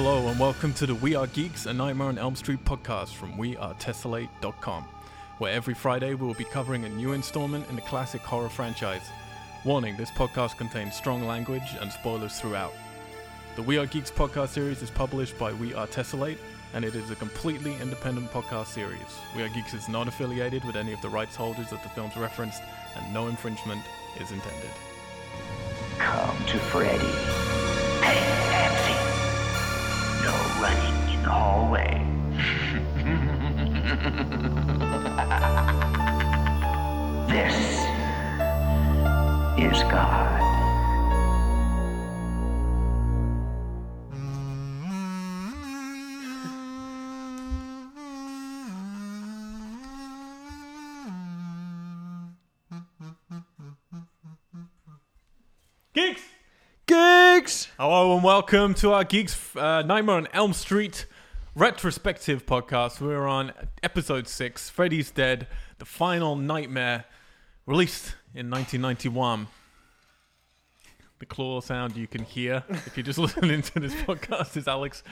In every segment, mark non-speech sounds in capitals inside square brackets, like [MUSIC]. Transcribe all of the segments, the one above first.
Hello and welcome to the We Are Geeks, a Nightmare on Elm Street podcast from WeAreTessellate.com, where every Friday we will be covering a new installment in the classic horror franchise. Warning, this podcast contains strong language and spoilers throughout. The We Are Geeks podcast series is published by We Are Tessellate, and it is a completely independent podcast series. We Are Geeks is not affiliated with any of the rights holders of the films referenced, and no infringement is intended. Come to Freddy. Running in the hallway. [LAUGHS] this is God. Geeks! Gigs! Hello and welcome to our Geeks uh, Nightmare on Elm Street retrospective podcast. We're on episode six. Freddy's Dead, the final nightmare, released in 1991. The claw sound you can hear if you're just [LAUGHS] listening to this podcast is Alex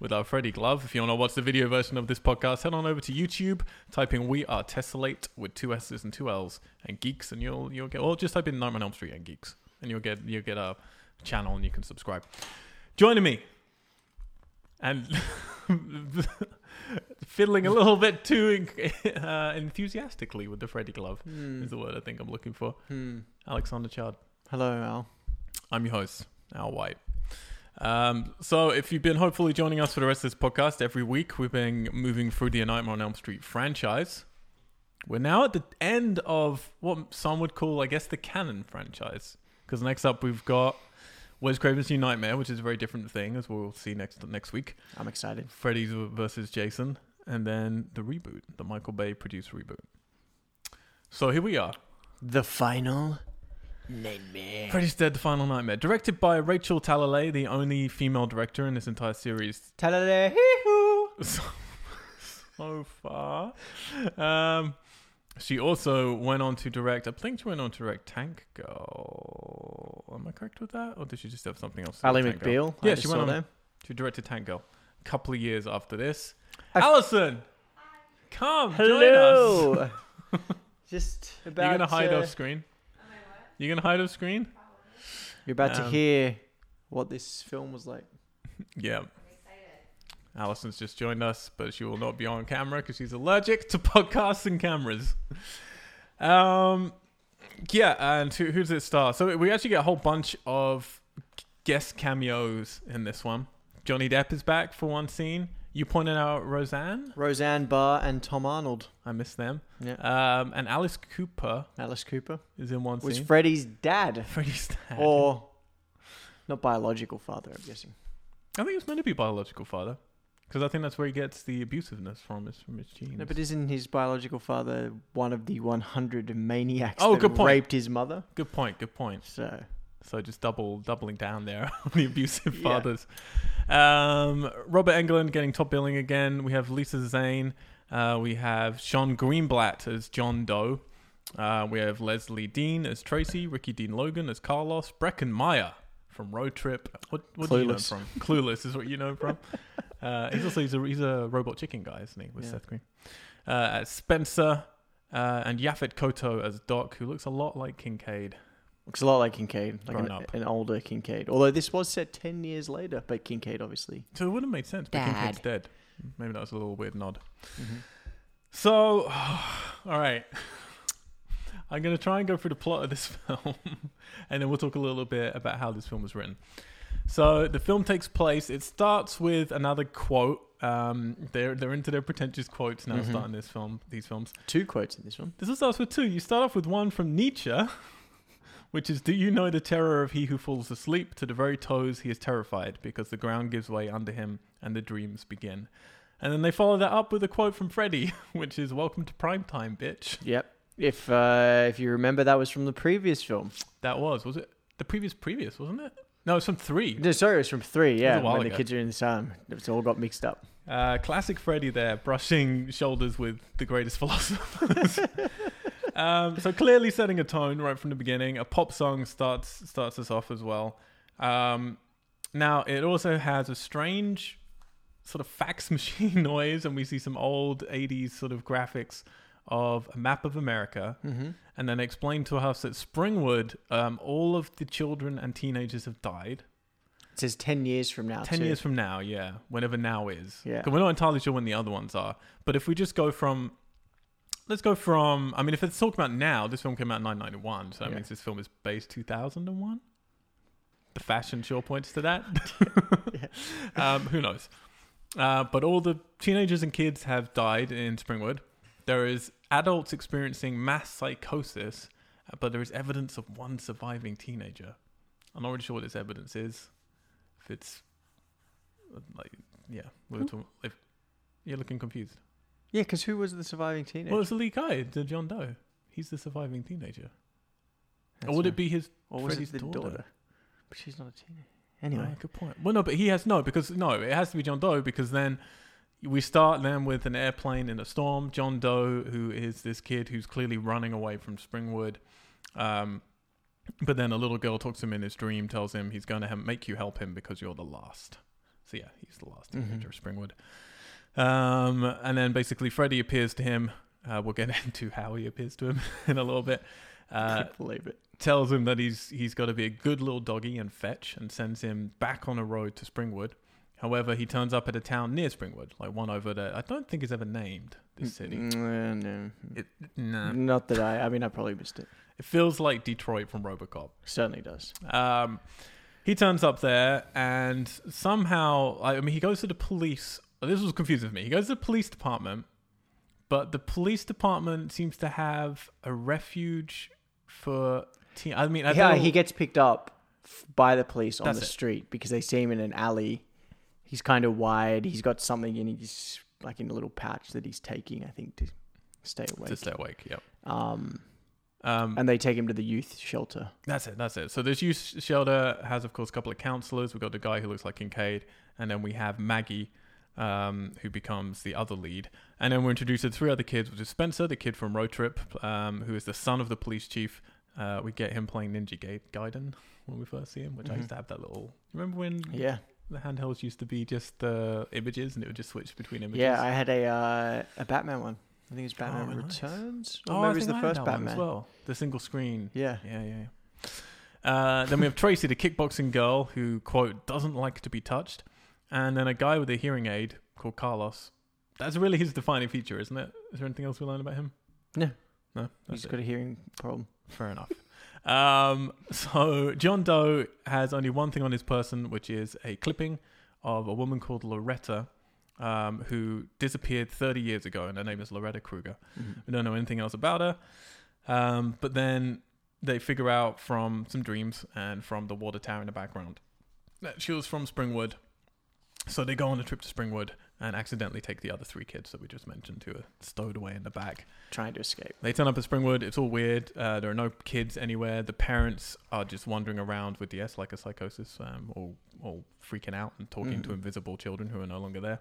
with our Freddy glove. If you want to watch the video version of this podcast, head on over to YouTube, type in "We Are Tessellate" with two S's and two L's and Geeks, and you'll you'll get. Well, just type in Nightmare on Elm Street and Geeks, and you'll get you'll get our channel and you can subscribe. Joining me and [LAUGHS] fiddling a little bit too uh, enthusiastically with the Freddy glove is the word I think I'm looking for. Hmm. Alexander Chard. Hello, Al. I'm your host, Al White. Um, so, if you've been hopefully joining us for the rest of this podcast, every week we've been moving through the Nightmare on Elm Street franchise. We're now at the end of what some would call, I guess, the canon franchise. Because next up we've got Wes Craven's New Nightmare, which is a very different thing, as we'll see next next week. I'm excited. Freddy's versus Jason, and then the reboot, the Michael Bay produced reboot. So here we are. The final nightmare. Freddy's Dead: The Final Nightmare, directed by Rachel Talalay, the only female director in this entire series Ta-da-da-hee-hoo. [LAUGHS] so, so far. Um, she also went on to direct. I think she went on to direct Tank Girl. Am I correct with that, or did she just have something else? Ali Tank McBeal. I Yeah, she went on. there. She directed Tank Girl. A couple of years after this, I've- Allison, come join us. Hello. [LAUGHS] [LAUGHS] just about. You're gonna hide uh, off screen. You're gonna hide off screen. You're about to Um, hear what this film was like. [LAUGHS] Yeah. Allison's just joined us, but she will not be on camera because she's allergic to podcasts and cameras. Um, yeah, and who, who's it star? So we actually get a whole bunch of guest cameos in this one. Johnny Depp is back for one scene. You pointed out Roseanne. Roseanne Barr and Tom Arnold. I missed them. Yeah. Um, and Alice Cooper Alice Cooper is in one was scene. Freddy's dad, Freddy's dad. or not biological father. I'm guessing. I think it's meant to be biological father. Because I think that's where he gets the abusiveness from his from his genes. No, but isn't his biological father one of the 100 maniacs Oh, that good point. raped his mother? good point. Good point. So So just double doubling down there [LAUGHS] on the abusive Yeah. fathers. Um, Robert Englund getting top billing again. We have Lisa Zane. Uh, we have Shon Greenblatt as John Doe. Uh, we have Lezlie Deane as Tracy. Ricky Dean Logan as Carlos. Breckin Meyer from Road Trip. What, what do you know Clueless. from? Clueless is what you know from. [LAUGHS] Uh, he's also he's a, he's a robot chicken guy, isn't he? With Yeah. Seth Green. Uh, Spencer uh, and Yaphet Kotto as Doc, who looks a lot like Kincaid. Looks a lot like Kincaid, like an, up. an older Kincaid. Although this was set 10 years later, but Kincaid obviously. So it would have made sense, but Kincaid's Dad. dead. Maybe that was a little weird nod. Mm-hmm. So, [SIGHS] all right. I'm going to try and go through the plot of this [LAUGHS] film, and then we'll talk a little bit about how this film was written. So the film takes place. It starts with another quote. Um, they're they're into their pretentious quotes now, Mhm. starting this film, these films. Two quotes in this one. This one starts with two. You start off with one from Nietzsche, which is Do you know the terror of he who falls asleep? To the very toes he is terrified, because the ground gives way under him and the dreams begin. And then they follow that up with a quote from Freddy, [LAUGHS] which is Welcome to prime time, bitch. Yep. If uh, if you remember, that was from the previous film. That was, was it the previous previous, wasn't it? No, it's from three. No, sorry, it was from three. Yeah, when ago. the kids are in the arm, it's all got mixed up. Uh, classic Freddy there, brushing shoulders with the greatest [LAUGHS] philosophers. [LAUGHS] um, so clearly setting a tone right from the beginning. A pop song starts starts us off as well. Um, Now it also has a strange sort of fax [LAUGHS] machine noise, and we see some old '80s sort of graphics of a map of America, Mm-hmm. and then explain to us that Springwood, um, all of the children and teenagers have died. It says 10 years from now. Ten too. years from now, yeah, whenever now is. Yeah. we're not entirely sure when the other ones are. But if we just go from, let's go from. I mean, if it's talking about now, this film came out in 1991, so that Yeah. means this film is based 2001. The fashion sure points to that. [LAUGHS] [LAUGHS] um, who knows? Uh, but all the teenagers and kids have died in Springwood. There is adults experiencing mass psychosis, uh, but there is evidence of one surviving teenager. I'm not really sure what this evidence is. If it's uh, like, yeah, we were talking, if you're looking confused. Yeah, because who was the surviving teenager? Well, it's the lead guy, the John Doe. He's the surviving teenager. That's or would it be his? Or was Freddy's it the daughter? daughter? But she's not a teenager. Anyway. Oh, good point. Well, no, but he has no because no, it has to be John Doe because then we start then with an airplane in a storm. John Doe, who is this kid who's clearly running away from Springwood, um, but then a little girl talks to him in his dream, tells him he's going to make you help him because you're the last. So yeah, he's the last Mhm. teenager of Springwood. Um, and then basically Freddy appears to him. Uh, we'll get [LAUGHS] into how he appears to him [LAUGHS] in a little bit. Uh, Can't believe it. tells him that he's he's got to be a good little doggy and fetch, and sends him back on a road to Springwood. However, he turns up at a town near Springwood, like one over there. I don't think is ever named this city. Mm, no. It, nah. Not that I. I mean, I probably missed it. it feels like Detroit from RoboCop. Certainly does. Um, he turns up there, and somehow, I mean, he goes to the police. This was confusing for me. He goes to the police department, but the police department seems to have a refuge for teen. I mean, I yeah, he gets picked up by the police on That's the it. street because they see him in an alley. He's kind of wired. He's got something in his like in a little pouch that he's taking. I think to stay awake. to stay awake. Yep. Um, Um, and they take him to the youth shelter. That's it. That's it. So this youth shelter has, of course, a couple of counselors. We've got the guy who looks like Kincaid, and then we have Maggie, um, who becomes the other lead. And then we're introduced to three other kids, which is Spencer, the kid from Road Trip, um, who is the son of the police chief. Uh, we get him playing Ninja Gaiden when we first see him, which I used Mhm. to have that little. Remember when Yeah, the handhelds used to be just the images, and it would just switch between images? yeah. I had a uh, a Batman one. I think it's Batman Oh. Returns. oh, Or I maybe it's the I first Batman. as well. The single screen. Yeah. Yeah, yeah, yeah. Uh, then we have Tracy, the kickboxing girl, who quote doesn't like to be touched, and then a guy with a hearing aid called Carlos. That's really his defining feature, isn't it? Is there anything else we learned about him? No. No, He's it. got a hearing problem. Fair enough. Um, so John Doe has only one thing on his person, which is a clipping of a woman called Loretta, um, who disappeared 30 years ago, and her name is Loretta Kruger. We don't know anything else about her. Um, but then they figure out from some dreams and from the water tower in the background that she was from Springwood. So they go on a trip to Springwood and accidentally take the other three kids that we just mentioned who are stowed away in the back. Trying to escape. They turn up at Springwood. It's all weird. Uh, there are no kids anywhere. The parents are just wandering around with yes, like a psychosis, um, all all freaking out and talking to Mhm. invisible children who are no longer there.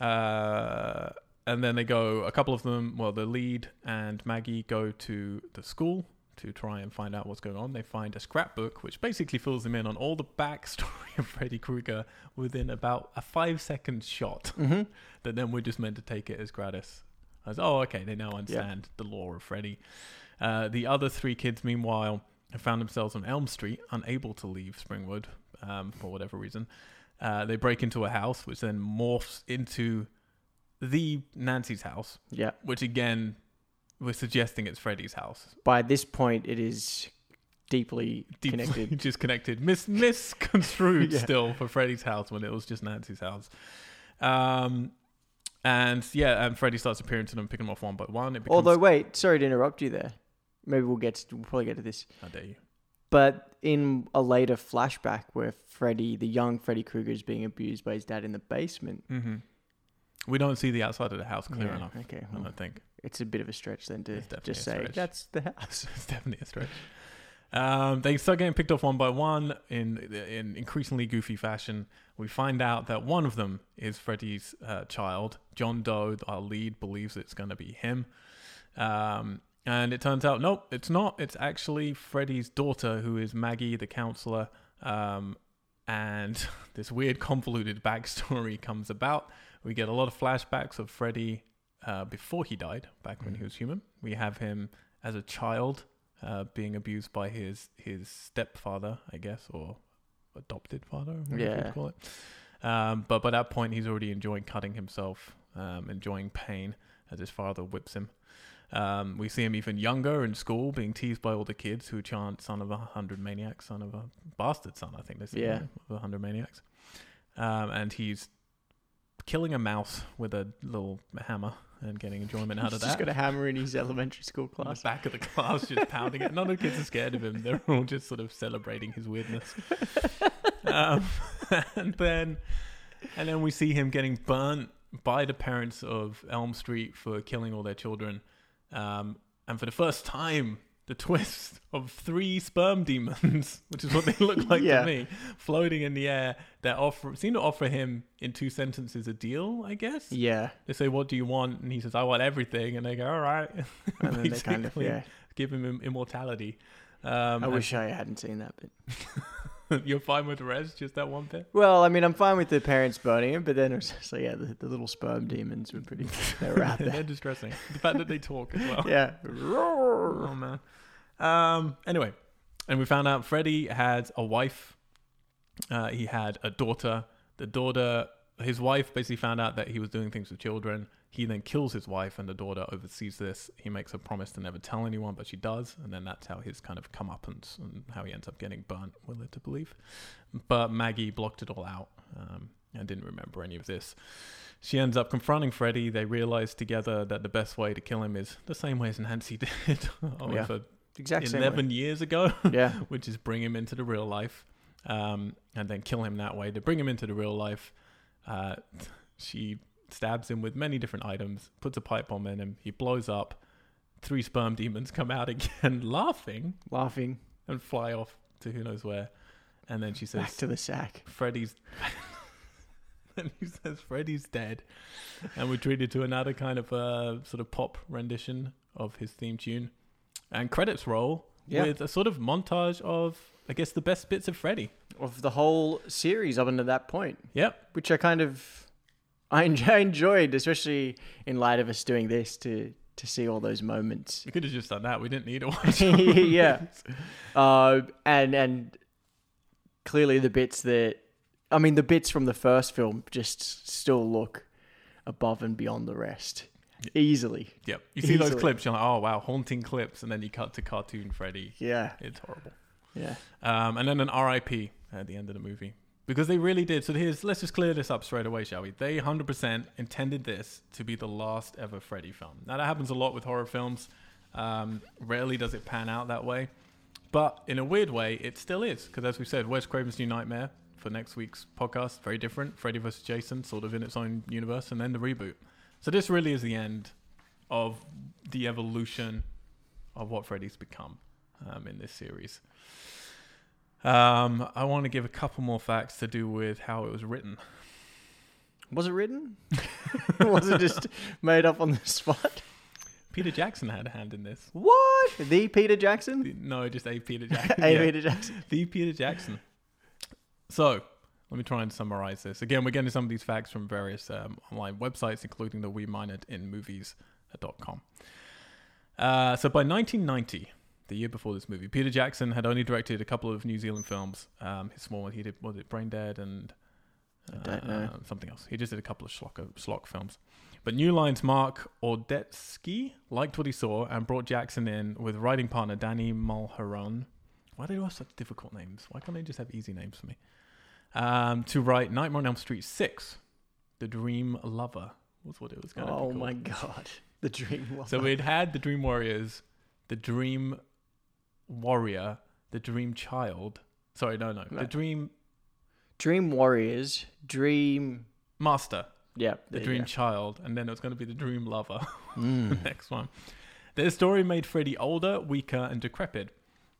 Uh, and then they go. A couple of them, well, the lead and Maggie go to the school to try and find out what's going on. They find a scrapbook which basically fills them in on all the backstory [LAUGHS] of Freddy Krueger within about a five second shot Mm-hmm. [LAUGHS] that then we're just meant to take it as gratis. As oh, okay, they now understand the lore of Freddy. Uh, the other three kids, meanwhile, have found themselves on Elm Street, unable to leave Springwood um, for whatever reason. Uh, they break into a house, which then morphs into the Nancy's house, Yeah. which again, we're suggesting it's Freddy's house. By this point, it is deeply, Deeply connected. [LAUGHS] just connected, mis- misconstrued [LAUGHS] Yeah. still for Freddy's house when it was just Nancy's house. Um, and yeah, and Freddy starts appearing to them, picking them off one by one. It becomes, Although, wait, sorry to interrupt you there. Maybe we'll get to, we'll probably get to this. how dare you? But in a later flashback where Freddy, the young Freddy Krueger, is being abused by his dad in the basement. hmm We don't see the outside of the house clear Yeah, enough. Okay, I don't think it's a bit of a stretch then to just say that's the house. [LAUGHS] it's definitely a stretch. Um, they start getting picked off one by one in in increasingly goofy fashion. We find out that one of them is Freddy's uh, child. John Doe, our lead, believes it's going to be him. Um, and it turns out, nope, it's not. It's actually Freddy's daughter, who is Maggie, the counselor. Um, and [LAUGHS] this weird convoluted backstory comes about. We get a lot of flashbacks of Freddy uh, before he died, back when he was human. We have him as a child uh, being abused by his his stepfather, I guess, or adopted father, whatever Yeah. you call it. Um, but by that point, he's already enjoying cutting himself, um, enjoying pain as his father whips him. Um, we see him even younger in school, being teased by all the kids who chant "son of a hundred maniacs, son of a bastard son." I think they say Yeah. of a hundred maniacs. Um, and he's killing a mouse with a little hammer and getting enjoyment out He's of [LAUGHS] just that. got a hammer in his elementary school In the class. back of the class, just [LAUGHS] pounding it. None of the kids are scared of him. They're all just sort of celebrating his weirdness. [LAUGHS] um, and then, and then we see him getting burnt by the parents of Elm Street for killing all their children. Um, and for the first time, the twist of three sperm demons, [LAUGHS] which is what they look like Yeah. to me, floating in the air, that offer seem to offer him in two sentences a deal. I guess Yeah, they say, "What do you want?" And he says, "I want everything." And they go, "All right." [LAUGHS] and then they kind of yeah. give him immortality. Um, I wish I hadn't seen that bit. [LAUGHS] [LAUGHS] you're fine with the rest, just that one bit. Well, I mean, I'm fine with the parents burning him, but then it was [LAUGHS] so yeah, the, the little sperm demons were pretty. They were out [LAUGHS] They're distressing. The fact that they talk as well. yeah. Oh man. Um. Anyway, and we found out Freddy had a wife. Uh, he had a daughter. The daughter, his wife, basically found out that he was doing things with children. He then kills his wife, and the daughter oversees this. He makes a promise to never tell anyone, but she does, and then that's how his kind of comeuppance and how he ends up getting burnt. We're led to believe, but Maggie blocked it all out um, and didn't remember any of this. She ends up confronting Freddy. They realize together that the best way to kill him is the same way as Nancy [LAUGHS] did over Exact same. way. 11 years ago, [LAUGHS] Yeah. which is bring him into the real life um, and then kill him that way. To bring him into the real life, uh, [LAUGHS] she stabs him with many different items, puts a pipe bomb in him. He blows up. Three sperm demons come out [LAUGHS] again, laughing, Laughing. and fly off to who knows where. And then she says, Back to the sack. Freddy's. [LAUGHS] and he says Freddy's dead, and we're treated to another kind of uh, sort of pop rendition of his theme tune, and credits roll Yeah. with a sort of montage of, I guess, the best bits of Freddy. Of the whole series up until that point, Yep. which I kind of [LAUGHS] I enjoyed, especially in light of us doing this to to see all those moments. We could have just done that. We didn't need [LAUGHS] to watch. yeah. Uh, and and clearly the bits that I mean the bits from the first film just still look above and beyond the rest easily. Yep. You see those clips, you're like, oh wow, haunting clips, and then you cut to cartoon Freddy. Yeah. It's horrible. Yeah. Um, and then an RIP at the end of the movie. Because they really did. So here's let's just clear this up straight away, shall we? They 100% intended this to be the last ever Freddy film. Now that happens a lot with horror films. Um, rarely does it pan out that way, but in a weird way, it still is. Because as we said, Wes Craven's New Nightmare for next week's podcast very different. Freddy vs. Jason, sort of in its own universe, and then the reboot. So this really is the end of the evolution of what Freddy's become um, in this series. Um, I want to give a couple more facts to do with how it was written. Was it written? [LAUGHS] was it just made up on the spot? Peter Jackson had a hand in this. What? The Peter Jackson? No, just a Peter [LAUGHS] Jackson. A Yeah, Peter Jackson. the Peter Jackson. So, let me try and summarize this. Again, we're getting some of these facts from various um, online websites, including the We Mine It in Movies.com. Uh, so, by 1990, the year before this movie, Peter Jackson had only directed a couple of New Zealand films. Um, his small one, he did, was it Brain Dead and I don't know. uh, something else. He just did a couple of schlock, schlock films. But New Line's Mark Ordesky liked what he saw and brought Jackson in with writing partner Danny Mulheron. Why do they all have such difficult names? Why can't they just have easy names for me? Um, to write Nightmare on Elm Street 6, The Dream Lover was what it was going to Oh be Oh my god. [LAUGHS] The dream lover. So we'd had the Dream Warriors, the Dream Warrior, the Dream Child. Sorry, no, no. No. The Dream Dream Warriors, Dream Master. Yeah, the there you dream go. child, and then it was going to be the dream lover. [LAUGHS] Mm. the next one. Their story made Freddy older, weaker, and decrepit.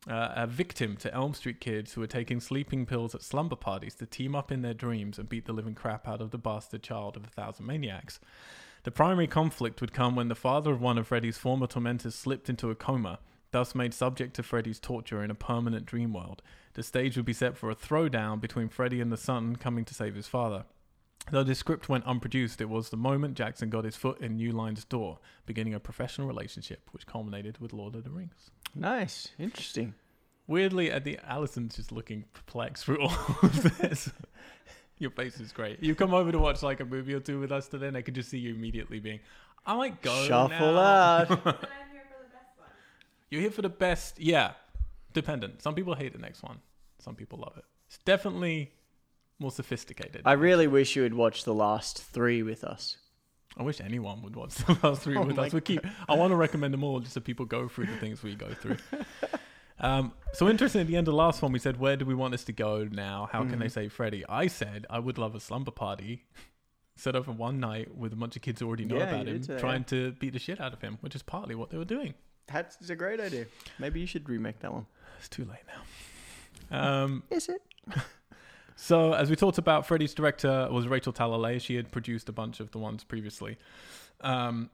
Uh, a victim to Elm Street kids who were taking sleeping pills at slumber parties to team up in their dreams and beat the living crap out of the bastard child of a thousand maniacs. The primary conflict would come when the father of one of Freddy's former tormentors slipped into a coma, thus made subject to Freddy's torture in a permanent dream world. The stage would be set for a throwdown between Freddy and the son coming to save his father. Though this script went unproduced, it was the moment Jackson got his foot in New Line's door, beginning a professional relationship which culminated with Lord of the Rings. Nice, interesting. Weirdly, at the Allison's just looking perplexed through all of this. [LAUGHS] Your face is great. You come over to watch like a movie or two with us today, and I could just see you immediately being, "I might go Shuffle now." out. [LAUGHS] But I'm here for the best one. You're here for the best. Yeah, dependent. Some people hate the next one. Some people love it. It's definitely more sophisticated. I really wish you would watch the last three with us. I wish anyone would watch [LAUGHS] the last three Oh with us. We keep. I want to recommend them all just so people go through the things we go through. [LAUGHS] Um, so interesting. At the end of the last one, we said, "Where do we want this to go now? How can they save Freddy?" I said, "I would love a slumber party." Set up for one night with a bunch of kids who already know Yeah, about him, say, trying to beat the shit out of him, which is partly what they were doing. That's a great idea. Maybe you should remake that one. It's too late now. Um, [LAUGHS] Is it? [LAUGHS] So, as we talked about, Freddy's director was Rachel Talalay. She had produced a bunch of the ones previously. Um,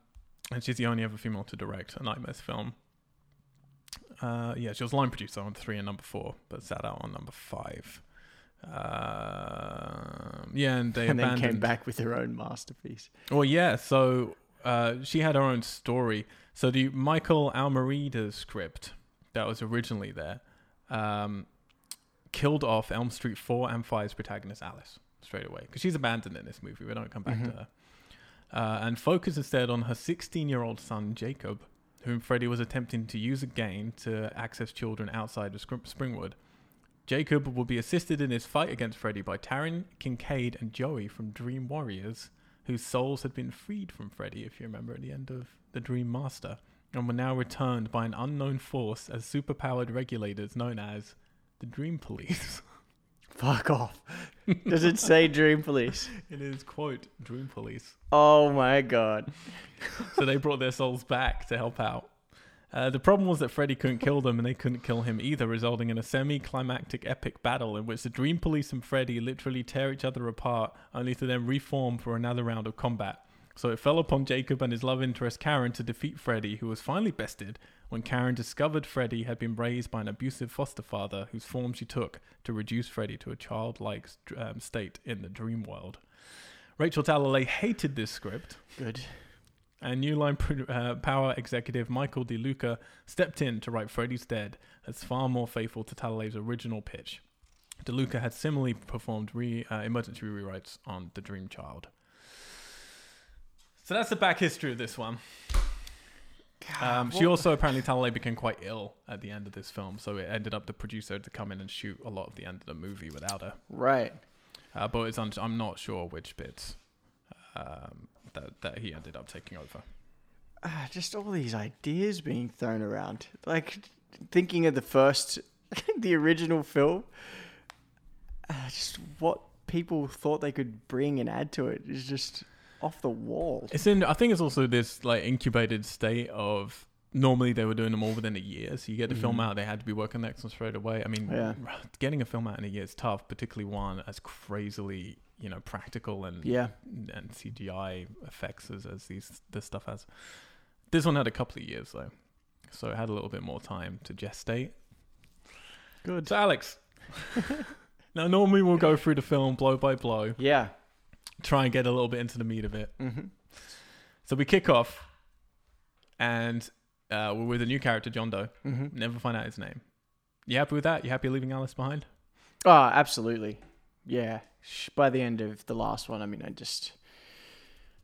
and she's the only other female to direct a Nightmares film. Uh, yeah, she was line producer on three and number four, but sat out on number five. Um yeah, and they and then abandoned. came back with her own masterpiece. Well, yeah. So uh, she had her own story. So the Michael Almereyda script that was originally there um, killed off Elm Street 4 and 5's protagonist Alice straight away because she's abandoned in this movie. We don't come back to her. Uh, and focus instead on her 16 year old son, Jacob, whom Freddy was attempting to use again to access children outside of Springwood. Jacob will be assisted in his fight against Freddy by Taryn, Kincaid, and Joey from Dream Warriors, whose souls had been freed from Freddy, if you remember, at the end of The Dream Master, and were now returned by an unknown force as superpowered regulators known as the Dream Police. [LAUGHS] Fuck off. Does it say Dream Police? [LAUGHS] it is, quote, Dream Police. Oh my god. so they brought their souls back to help out. Uh, the problem was that Freddy couldn't kill them and they couldn't kill him either, resulting in a semi climactic epic battle in which the Dream Police and Freddy literally tear each other apart, only to then reform for another round of combat. So it fell upon Jacob and his love interest Karen to defeat Freddy, who was finally bested when Karen discovered Freddy had been raised by an abusive foster father whose form she took to reduce Freddy to a childlike um, state in the dream world. Rachel Talalay hated this script Good. And New Line uh, Power executive Michael DeLuca stepped in to write Freddy's Dead as far more faithful to Talalay's original pitch. DeLuca had similarly performed re- uh, emergency rewrites on The Dream Child. So that's the back history of this one. Um, she also apparently Talalay became quite ill at the end of this film, so it ended up the producer had to come in and shoot a lot of the end of the movie without her. Right. Uh, but it's un- I'm not sure which bits um, that that he ended up taking over. Ah, just all these ideas being thrown around. Like thinking of the first, [LAUGHS] the original film. Uh, just what people thought they could bring and add to it is just off the wall. It's in. I think it's also this like incubated state of. Normally they were doing them all within a year, so you get the film out. They had to be working the next one straight away. I mean, Yeah. getting a film out in a year is tough, particularly one as crazily you know practical and Yeah. and CGI effects as, as these this stuff has. This one had a couple of years though, so it had a little bit more time to gestate. Good. So Alex, [LAUGHS] now normally we'll go through the film blow by blow, Yeah. try and get a little bit into the meat of it. Mm-hmm. So we kick off, and uh, we're with a new character, John Doe. Mm-hmm. Never find out his name. You happy with that? You happy leaving Alice behind? Oh, absolutely. Yeah. By the end of the last one, I mean, I just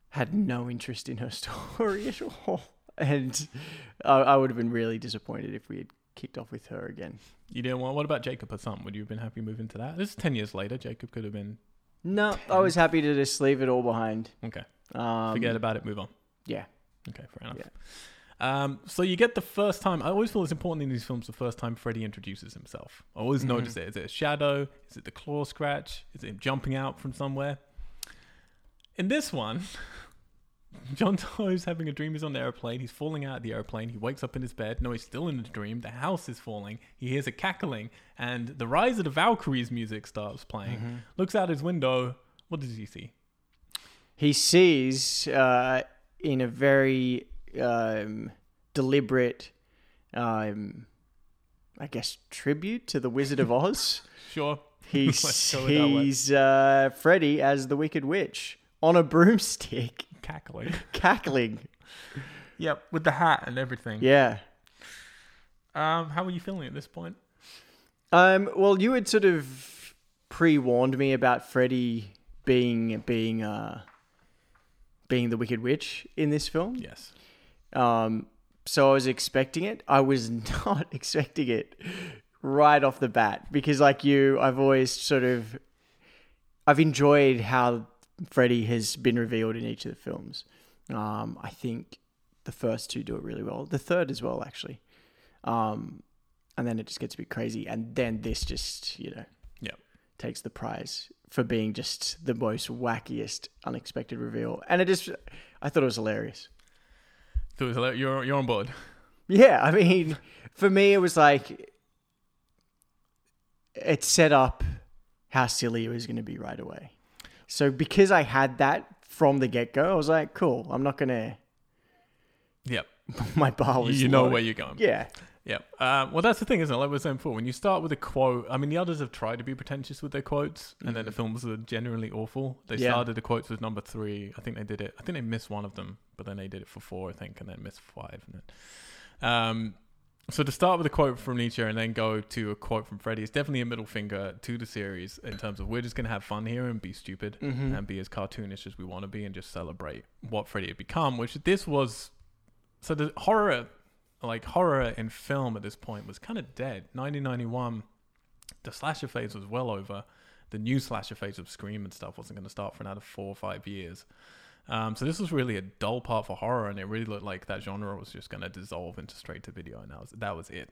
had no interest in her [LAUGHS] story at all. And I, I would have been really disappointed if we had kicked off with her again. You didn't want. What about Jacob or something? Would you have been happy moving to that? This is ten years later. Jacob could have been No, I was happy to just leave it all behind. okay. Um, Forget about it. Move on. Yeah. Okay, fair enough. Um, so you get the first time. I always feel it's important in these films the first time Freddy introduces himself. I always Mm-hmm. notice it. Is it a shadow? Is it the claw scratch? Is it him jumping out from somewhere? In this one, [LAUGHS] John Doe's having a dream. He's on the airplane. He's falling out of the airplane. He wakes up in his bed. No, he's still in the dream. The house is falling. He hears a cackling, and the Rise of the Valkyries music starts playing. Mm-hmm. Looks out his window. What does he see? He sees uh, in a very um, deliberate um, I guess tribute to the Wizard of Oz. [LAUGHS] Sure. He's [LAUGHS] Let's go with that way. he's uh, Freddy as the Wicked Witch on a broomstick, [LAUGHS] Cackling. cackling. yep, with the hat and everything. Yeah. Um, how are you feeling at this point? Um, well, you had sort of pre-warned me about Freddy being being uh, being the Wicked Witch in this film. Yes. Um, so I was expecting it. I was [LAUGHS] not expecting it right off the bat because, like you, I've always sort of I've enjoyed how Freddy has been revealed in each of the films. Um, I think the first two do it really well. The third as well, actually. Um, and then it just gets a bit crazy, and then this just you know Yep. takes the prize for being just the most wackiest, unexpected reveal. And it just, I thought it was hilarious. So it's like- you're you're on board. Yeah, I mean, for me, it was like it set up how silly it was going to be right away. So because I had that from the get go, I was like, cool. I'm not gonna. Yep. [LAUGHS] My bar was. You know low. where you're going. Yeah, Yep. Um, well, that's the thing, isn't it? Like we were saying before, when you start with a quote, I mean, the others have tried to be pretentious with their quotes, and then the films are generally awful. They Yeah. started the quotes with number three. I think they did it. I think they missed one of them, but then they did it for four, I think, and then missed five. And then, um, so to start with a quote from Nietzsche and then go to a quote from Freddy is definitely a middle finger to the series in terms of we're just going to have fun here and be stupid and be as cartoonish as we want to be and just celebrate what Freddy had become, which this was. So the horror, like horror in film at this point was kind of dead. 1991, the slasher phase was well over. The new slasher phase of Scream and stuff wasn't going to start for another four or five years. Um, so this was really a dull part for horror, and it really looked like that genre was just going to dissolve into straight to video, and that was that was it.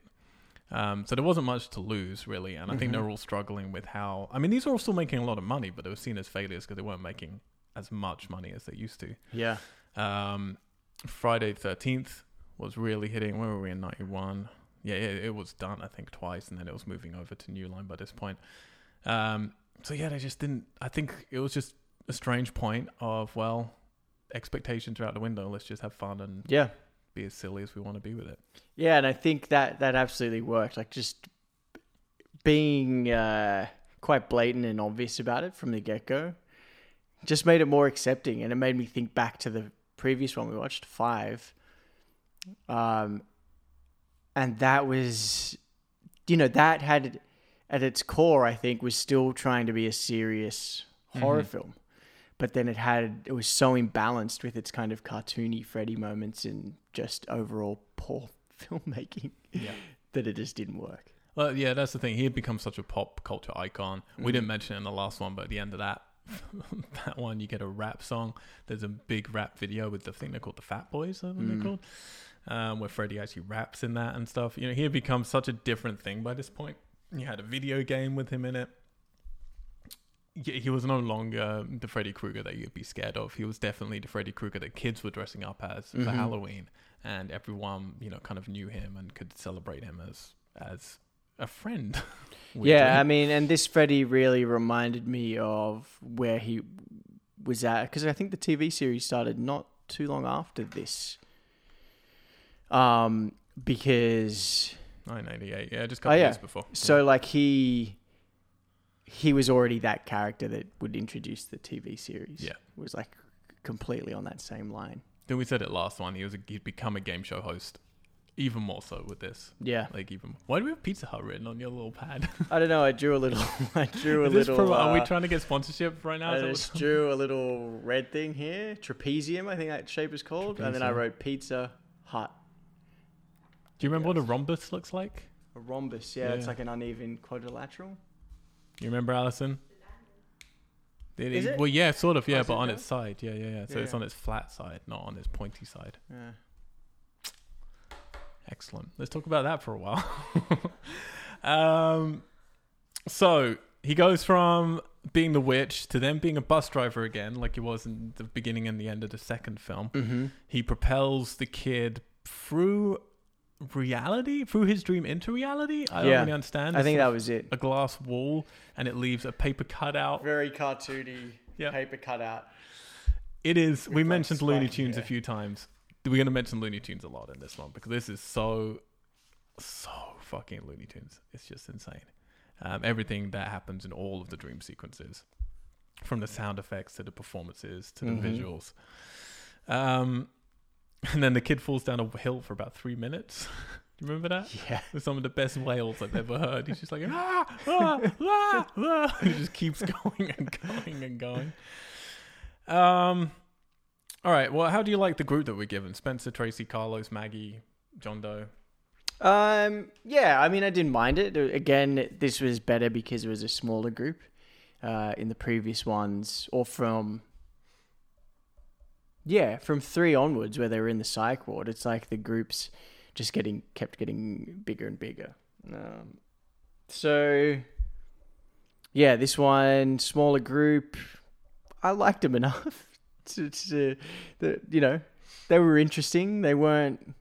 Um, so there wasn't much to lose really, and I think they're all struggling with how. I mean, these are all still making a lot of money, but they were seen as failures because they weren't making as much money as they used to. yeah. Um, Friday Thirteenth was really hitting. Where were we in '91? Yeah, yeah, it was done. I think twice, and then it was moving over to New Line by this point. Um, so yeah, they just didn't. I think it was just a strange point of well, expectations are out the window. Let's just have fun and Yeah. be as silly as we want to be with it. Yeah, and I think that that absolutely worked. Like just being uh, quite blatant and obvious about it from the get go, just made it more accepting, and it made me think back to the previous one we watched, Five. Um, and that was, you know, that had at its core, I think, was still trying to be a serious mm-hmm. horror film. But then it had it was so imbalanced with its kind of cartoony Freddy moments and just overall poor [LAUGHS] filmmaking Yeah. that it just didn't work. Well, yeah, that's the thing. He had become such a pop culture icon. We didn't mm-hmm. mention it in the last one, but at the end of that, [LAUGHS] that one, you get a rap song. There's a big rap video with the thing they're called the Fat Boys, I think they're mm. called, um, where Freddy actually raps in that and stuff. You know, he had become such a different thing by this point. You had a video game with him in it. He was no longer the Freddy Krueger that you'd be scared of. He was definitely the Freddy Krueger that kids were dressing up as for Halloween, and everyone, you know, kind of knew him and could celebrate him as as a friend. [LAUGHS] Yeah. I mean, and this Freddy really reminded me of where he was at because I think the TV series started not too long after this. Um, because 988. Yeah, just a Oh, couple yeah. years before. so like he he was already that character that would introduce the TV series. Yeah. was like completely on that same line. Then we said it last one. He was a, he'd become a game show host, even more so with this. Yeah, Like even why do we have Pizza Hut written on your little pad? [LAUGHS] I don't know. I drew a little. [LAUGHS] I drew a little. pro- are we uh, trying to get sponsorship right now? I just drew a [LAUGHS] little red thing here, trapezium, I think that shape is called, and then I wrote Pizza Hut. Do you remember what a rhombus looks like? A rhombus, yeah, it's like an uneven quadrilateral. You remember Alison? Did Is it? Well, yeah, sort of, Oh, yeah, is but it on now? its side, yeah, yeah, yeah. So Yeah, it's yeah. on its flat side, not on its pointy side. Yeah. [TSK] Excellent. Let's talk about that for a while. [LAUGHS] um, so he goes from being the witch to then being a bus driver again, like he was in the beginning and the end of the second film. Mm-hmm. He propels the kid through reality, through his dream into reality. I don't Yeah. really understand. I It's think sort that of was it. a glass wall, and it leaves a paper cutout. Very cartoony, Yeah. paper cutout. It is. We like mentioned Looney spikes, Tunes a yeah. few times. We're going to mention Looney Tunes a lot in this one because this is so so fucking Looney Tunes. It's just insane. Um, everything that happens in all of the dream sequences, from the sound effects to the performances to the Mhm. visuals. Um, [LAUGHS] and then the kid falls down a hill for about three minutes. [LAUGHS] Do you remember that? Yeah. With some of the best wails I've ever heard. He's just like, ah, ah, [LAUGHS] ah, ah. He just keeps going and going and going. Um, all right. Well, how do you like the group that we're given? Spencer, Tracy, Carlos, Maggie, John Doe. Um, yeah, I mean, I didn't mind it. Again, this was better because it was a smaller group. Uh, in the previous ones, or from yeah, from three onwards, where they were in the psych ward, it's like the groups just getting kept getting bigger and bigger. Um, so yeah, this one smaller group, I liked them enough [LAUGHS] to, to the you know they were interesting. They weren't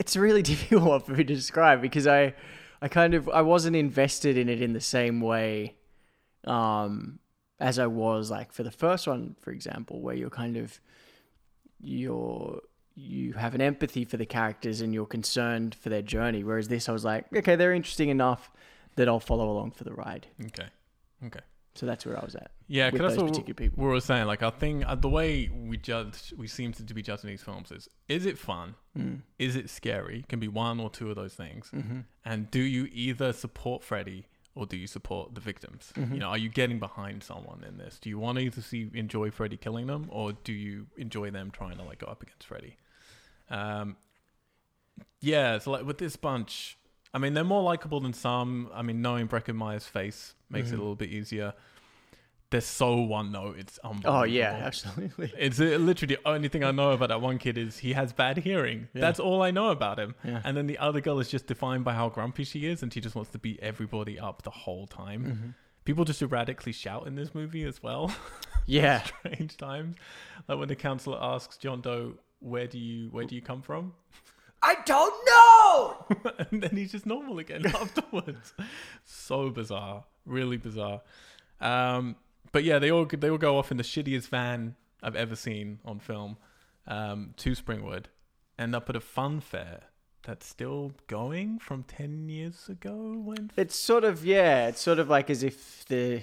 it's really [LAUGHS] difficult for me to describe because I, I kind of I wasn't invested in it in the same way, um, as I was like for the first one, for example, where you're kind of, you're you have an empathy for the characters and you're concerned for their journey. Whereas this, I was like, okay, they're interesting enough that I'll follow along for the ride. Okay. Okay. So that's where I was at. Yeah, because that's what we were saying. Like, I think uh, the way we judge, we seem to be judging these films is: is it fun? Mm. Is it scary? Can be one or two of those things. Mm-hmm. And do you either support Freddy or do you support the victims? Mhm. You know, are you getting behind someone in this? Do you want to either see enjoy Freddy killing them or do you enjoy them trying to like go up against Freddy? Um, yeah, so like with this bunch, I mean, they're more likable than some. I mean, knowing Breckin Meyer's face makes it a Mhm. little bit easier. They're so one note. It's unbelievable. Oh yeah, absolutely. [LAUGHS] It's uh, literally the only thing I know about that one kid is he has bad hearing. Yeah. That's all I know about him. Yeah. And then the other girl is just defined by how grumpy she is, and she just wants to beat everybody up the whole time. Mhm. People just erratically shout in this movie as well. [LAUGHS] Yeah. [LAUGHS] Strange times, like when the counselor asks John Doe, "Where do you where do you come from?" I don't know. and then he's just normal again afterwards. So bizarre, really bizarre. Um, but yeah, they all they all go off in the shittiest van I've ever seen on film um, to Springwood, end up at a fun fair that's still going from ten years ago. When It's sort of yeah, it's sort of like as if the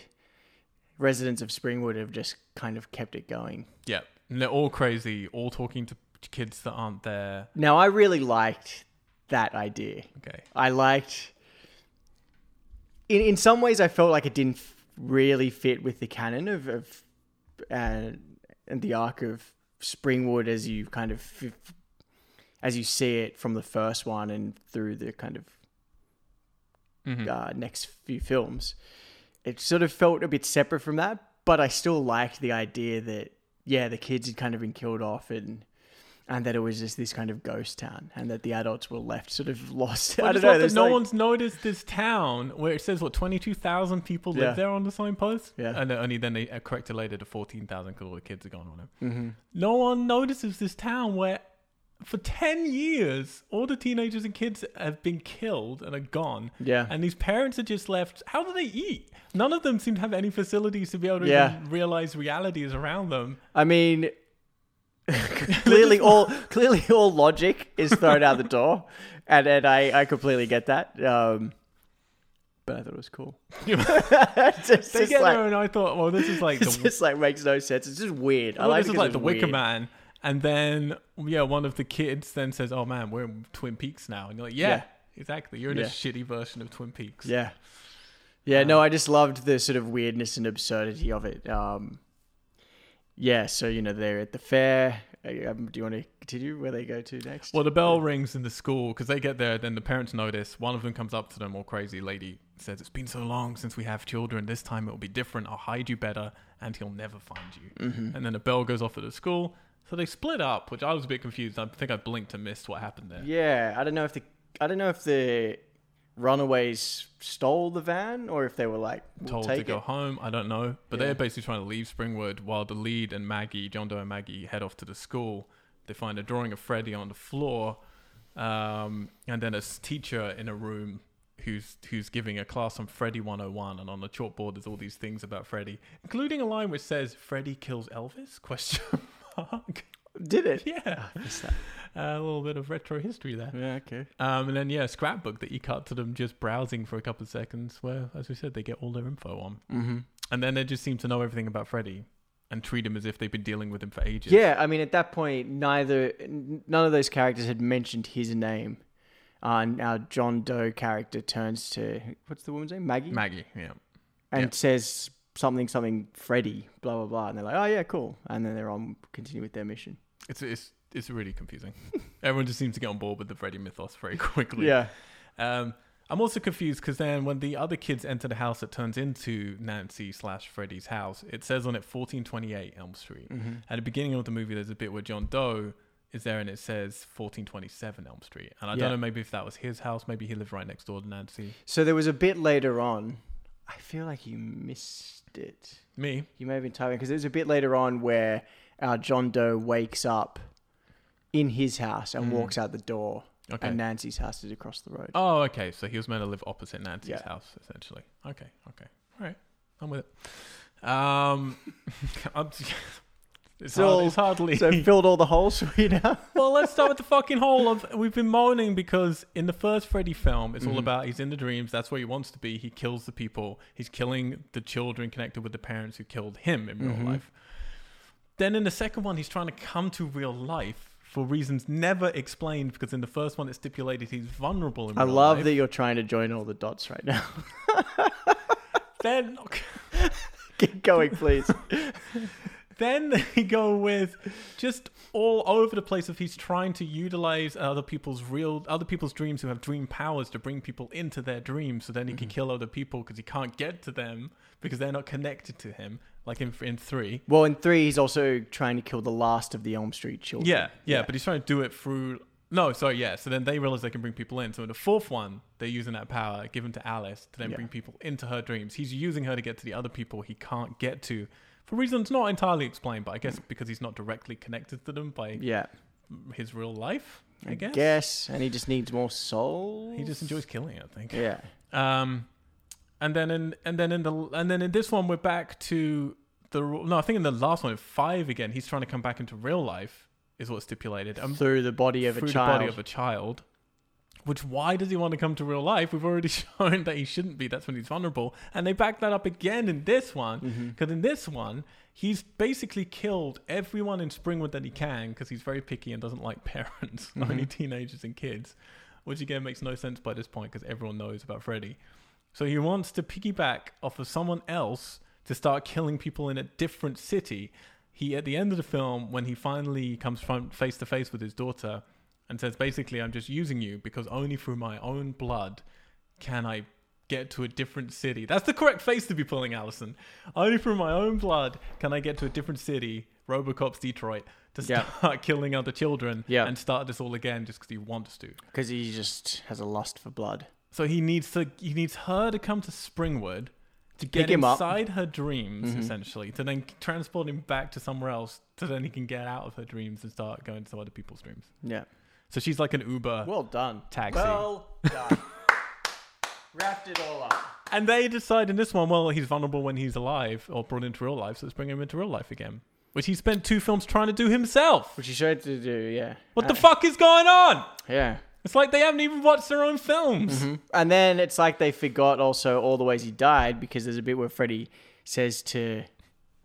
residents of Springwood have just kind of kept it going. yeah, and they're all crazy, all talking to kids that aren't there. Now I really liked that idea. Okay, I liked in in some ways I felt like it didn't really fit with the canon of of uh, and the arc of Springwood as you kind of as you see it from the first one and through the kind of Mhm. uh, next few films. It sort of felt a bit separate from that, but I still liked the idea that yeah, the kids had kind of been killed off and and that it was just this kind of ghost town and that the adults were left sort of lost. [LAUGHS] I, I don't know. no like- one's noticed this town where it says what twenty two thousand people live Yeah. there on the signpost. Yeah. and then only then they corrected later to fourteen thousand because all the kids are gone on it. Mhm. No one notices this town where, for ten years, all the teenagers and kids have been killed and are gone. Yeah. and these parents are just left. How do they eat? None of them seem to have any facilities to be able to Yeah. realize reality is around them. I mean, [LAUGHS] clearly all clearly all logic is thrown out the door, and and I I completely get that. Um, but I thought it was cool. [LAUGHS] it's just, They just get like, there, and I thought, well, this is like [LAUGHS] it's the just like makes no sense. It's just weird. I Well, like this is like the Wicker weird. Man, and then yeah, one of the kids then says, "Oh man, we're in Twin Peaks now," and you're like, "Yeah, Yeah. exactly. You're in Yeah. a shitty version of Twin Peaks." Yeah. Yeah, no, I just loved the sort of weirdness and absurdity of it. Um, yeah, so you know they're at the fair. Uh, Um, do you want to continue where they go to next? Well, the bell rings in the school because they get there. Then the parents notice. One of them comes up to them, all crazy lady, says, "It's been so long since we have children. This time it will be different. I'll hide you better, and he'll never find you." Mm-hmm. And then a bell goes off at the school. So they split up, which I was a bit confused. I think I blinked and missed what happened there. Yeah, I don't know if the I don't know if the runaways stole the van or if they were like we'll told take to go it. home. I don't know, but Yeah. they're basically trying to leave Springwood while the lead and Maggie, John Doe and Maggie, head off to the school. They find a drawing of Freddy on the floor, um, and then a teacher in a room who's who's giving a class on Freddy 101, and on the chalkboard there's all these things about Freddy, including a line which says "Freddy kills Elvis?" [LAUGHS] Question mark. Did it? Yeah? A little bit of retro history there. Yeah, okay. Um, and then yeah, a scrapbook that you cut to them just browsing for a couple of seconds, where, as we said, they get all their info on, Mm-hmm. and then they just seem to know everything about Freddy and treat him as if they've been dealing with him for ages. Yeah, I mean, at that point, neither none of those characters had mentioned his name. Uh, and our John Doe character turns to what's the woman's name, Maggie, Maggie. Yeah, and yeah. says something, something, Freddy, blah blah blah, and they're like, oh yeah, cool, and then they're on continue with their mission. it's it's it's really confusing. [LAUGHS] Everyone just seems to get on board with the Freddy mythos very [LAUGHS] quickly. Yeah, Um, I'm also confused because then when the other kids enter the house that turns into Nancy slash Freddy's house, it says on it 1428 Elm Street. Mm-hmm. At the beginning of the movie, there's a bit where John Doe is there and it says 1427 Elm Street. And I Yeah. don't know maybe if that was his house, maybe he lived right next door to Nancy. So there was a bit later on. I feel like you missed it. Me? You may have been typing because there's a bit later on where our John Doe wakes up in his house and Mm. walks out the door, Okay. and Nancy's house is across the road. Oh, okay. So he was meant to live opposite Nancy's Yeah. house, essentially. Okay, okay. All right. I'm with it. Um, [LAUGHS] I'm, [LAUGHS] it's, So- hard, it's hardly. So [LAUGHS] filled all the holes for you now. Well, let's start with the fucking whole of. We've been moaning because in the first Freddy film, it's all Mhm. about he's in the dreams. That's where he wants to be. He kills the people. He's killing the children connected with the parents who killed him in real Mhm. life. Then in the second one, he's trying to come to real life for reasons never explained. Because in the first one, it stipulated he's vulnerable. I love life. that you're trying to join all the dots right now. [LAUGHS] Then, [LAUGHS] Keep going, please. [LAUGHS] then they go with just all over the place of he's trying to utilize other people's real other people's dreams who have dream powers to bring people into their dreams so then he can mm-hmm. kill other people because he can't get to them because they're not connected to him like in in 3 well, in three, he's also trying to kill the last of the Elm Street children. yeah, yeah but he's trying to do it through no sorry yeah so then they realize they can bring people in so in the fourth one they're using that power given to alice to then Yeah. bring people into her dreams he's using her to get to the other people he can't get to for reasons not entirely explained but i guess because he's not directly connected to them by yeah. his real life. I, guess. Guess, and he just needs more souls. he just enjoys killing. I think. Yeah. Um, and then in and then in the and then in this one we're back to the no. I think in the last one, five again. He's trying to come back into real life. Is what's stipulated. Um, through the body of through a child. the body of a child. Which why does he want to come to real life? We've already [LAUGHS] shown that he shouldn't be. That's when he's vulnerable, and they back that up again in this one. Mm-hmm. Because in this one, he's basically killed everyone in Springwood that he can because he's very picky and doesn't like [LAUGHS] parents, not only teenagers and kids, which again makes no sense by this point because everyone knows about Freddy. So he wants to piggyback off of someone else to start killing people in a different city. He at the end of the film, when he finally comes front face to face with his daughter, and says basically, "I'm just using you because only through my own blood can I get to a different city." That's the correct face to be pulling, Allison. Only through my own blood can I get to a different city, RoboCop's Detroit, to Yeah. start [LAUGHS] killing other children Yeah. and start this all again just because he wants to. Because he just has a lust for blood. So he needs to he needs her to come to Springwood to get him up. inside her dreams, Mhm. essentially, to then transport him back to somewhere else, so then he can get out of her dreams and start going to other people's dreams. Yeah. So she's like an Uber Well done. taxi. Well done. [LAUGHS] Wrapped it all up. and they decide in this one, well, he's vulnerable when he's alive or brought into real life, so let's bring him into real life again. Which he spent two films trying to do himself. Which he tried to do, yeah. What the Uh, fuck is going on? Yeah. It's like they haven't even watched their own films. And then it's like they forgot also all the ways he died because there's a bit where Freddy says to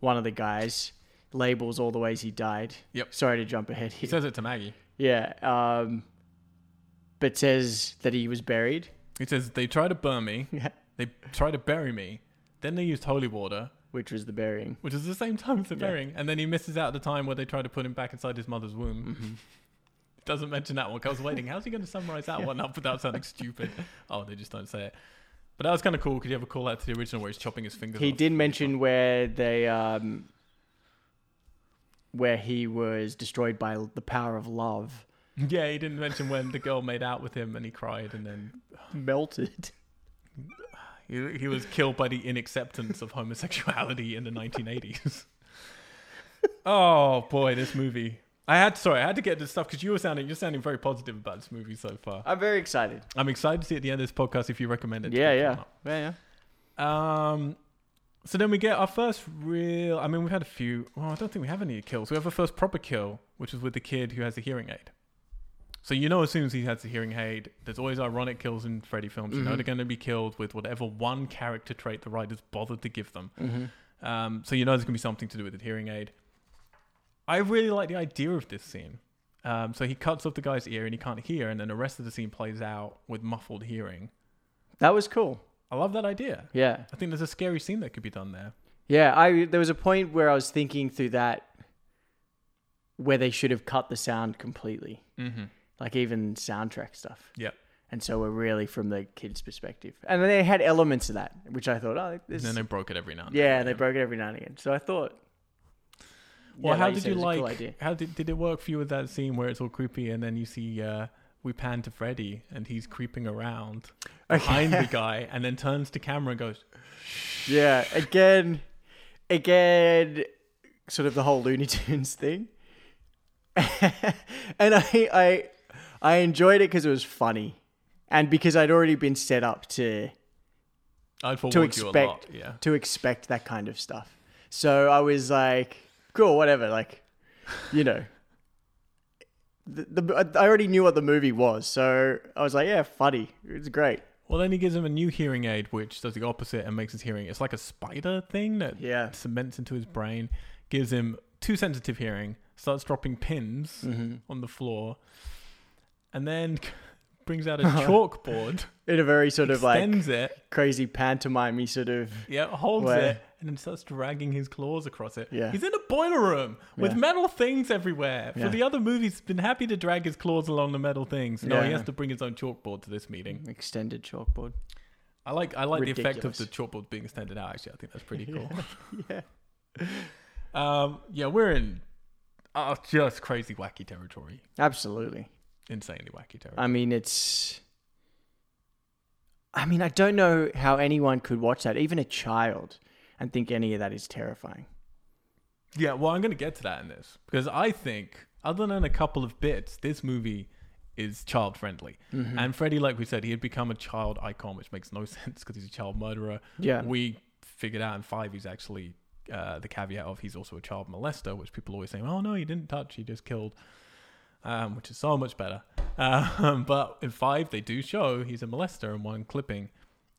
one of the guys, labels all the ways he died. Yep. Sorry to jump ahead He says it to Maggie. yeah. Um, but says that he was buried. He says, they try to burn me, [LAUGHS] Yeah. they try to bury me, then they used holy water, Which was the burying. which is the same time as the burying, and then he misses out the time where they try to put him back inside his mother's womb. Doesn't mention that one. I was waiting. How's he going to summarize that one up without sounding stupid? Oh, they just don't say it. But that was kind of cool. Could you ever call out to the original where he's chopping his fingers? He off? did mention where they um, where he was destroyed by the power of love, Yeah, he didn't mention when the girl made out with him and he cried, and then [SIGHS] melted. he, he was killed by the inacceptance of homosexuality in the 1980s. [LAUGHS] oh boy, this movie. I had sorry, I had to get this stuff because you were sounding you're sounding very positive about this movie so far. I'm very excited. I'm excited to see at the end of this podcast if you recommend it. Yeah, yeah, yeah, yeah. Um, So then we get our first real. I mean, we've had a few. Well, I don't think we have any kills. We have a first proper kill, which is with the kid who has a hearing aid. So you know, as soon as he has the hearing aid, there's always ironic kills in Freddy films. You know Mhm. they're going to be killed with whatever one character trait the writers bothered to give them. Mm-hmm. Um, so you know there's going to be something to do with the hearing aid. I really like the idea of this scene. Um, so he cuts off the guy's ear and he can't hear, and then the rest of the scene plays out with muffled hearing. That was cool. I love that idea. Yeah. I think there's a scary scene that could be done there. Yeah, I there was a point where I was thinking through that where they should have cut the sound completely. Mm-hmm. Like even soundtrack stuff. Yeah. And so we're really from the kid's perspective. And then they had elements of that, which I thought, oh, this And then they broke it every now and Yeah, then. they broke it every now and again. So I thought Well, yeah, how like did you it was a cool like? idea. how did did it work for you with that scene where it's all creepy and then you see uh, we pan to Freddy and he's creeping around behind the [LAUGHS] guy and then turns to camera and goes, Yeah, again, again, sort of the whole Looney Tunes thing, [LAUGHS] and I, I, I enjoyed it because it was funny, and because I'd already been set up to "I'd to you a lot." expect Yeah. to expect that kind of stuff. So I was like, cool, whatever. Like, you know, the, the I already knew what the movie was, so I was like, yeah, funny. It's great. Well, then he gives him a new hearing aid, which does the opposite and makes his hearing. It's like a spider thing that Yeah. cements into his brain, gives him too sensitive hearing, starts dropping pins Mm-hmm. on the floor, and then [LAUGHS] brings out a [LAUGHS] chalkboard, In a very sort of like it, crazy pantomime sort of yeah, holds Where- it, and then starts dragging his claws across it. Yeah. He's in a boiler room with Yeah. metal things everywhere. For Yeah. the other movies, he's been happy to drag his claws along the metal things. No, he has to bring his own chalkboard to this meeting. extended chalkboard. I like I like the effect of the chalkboard being extended out. Actually, I think that's pretty [LAUGHS] cool. [LAUGHS] Yeah. Um, yeah, we're in uh, just crazy wacky territory, Absolutely. insanely wacky territory. I mean, it's. I mean, I don't know how anyone could watch that, even a child, and think any of that is terrifying. yeah, well, I'm going to get to that in this because I think, other than a couple of bits, this movie is child friendly. Mm-hmm. And Freddy, like we said, he had become a child icon, which makes no [LAUGHS] sense because he's a child murderer. Yeah. we figured out in five he's actually uh, the caveat of he's also a child molester, which people always say, "Oh no, he didn't touch, he just killed," um, which is so much better. Um, [LAUGHS] but in five, they do show he's a molester in one clipping.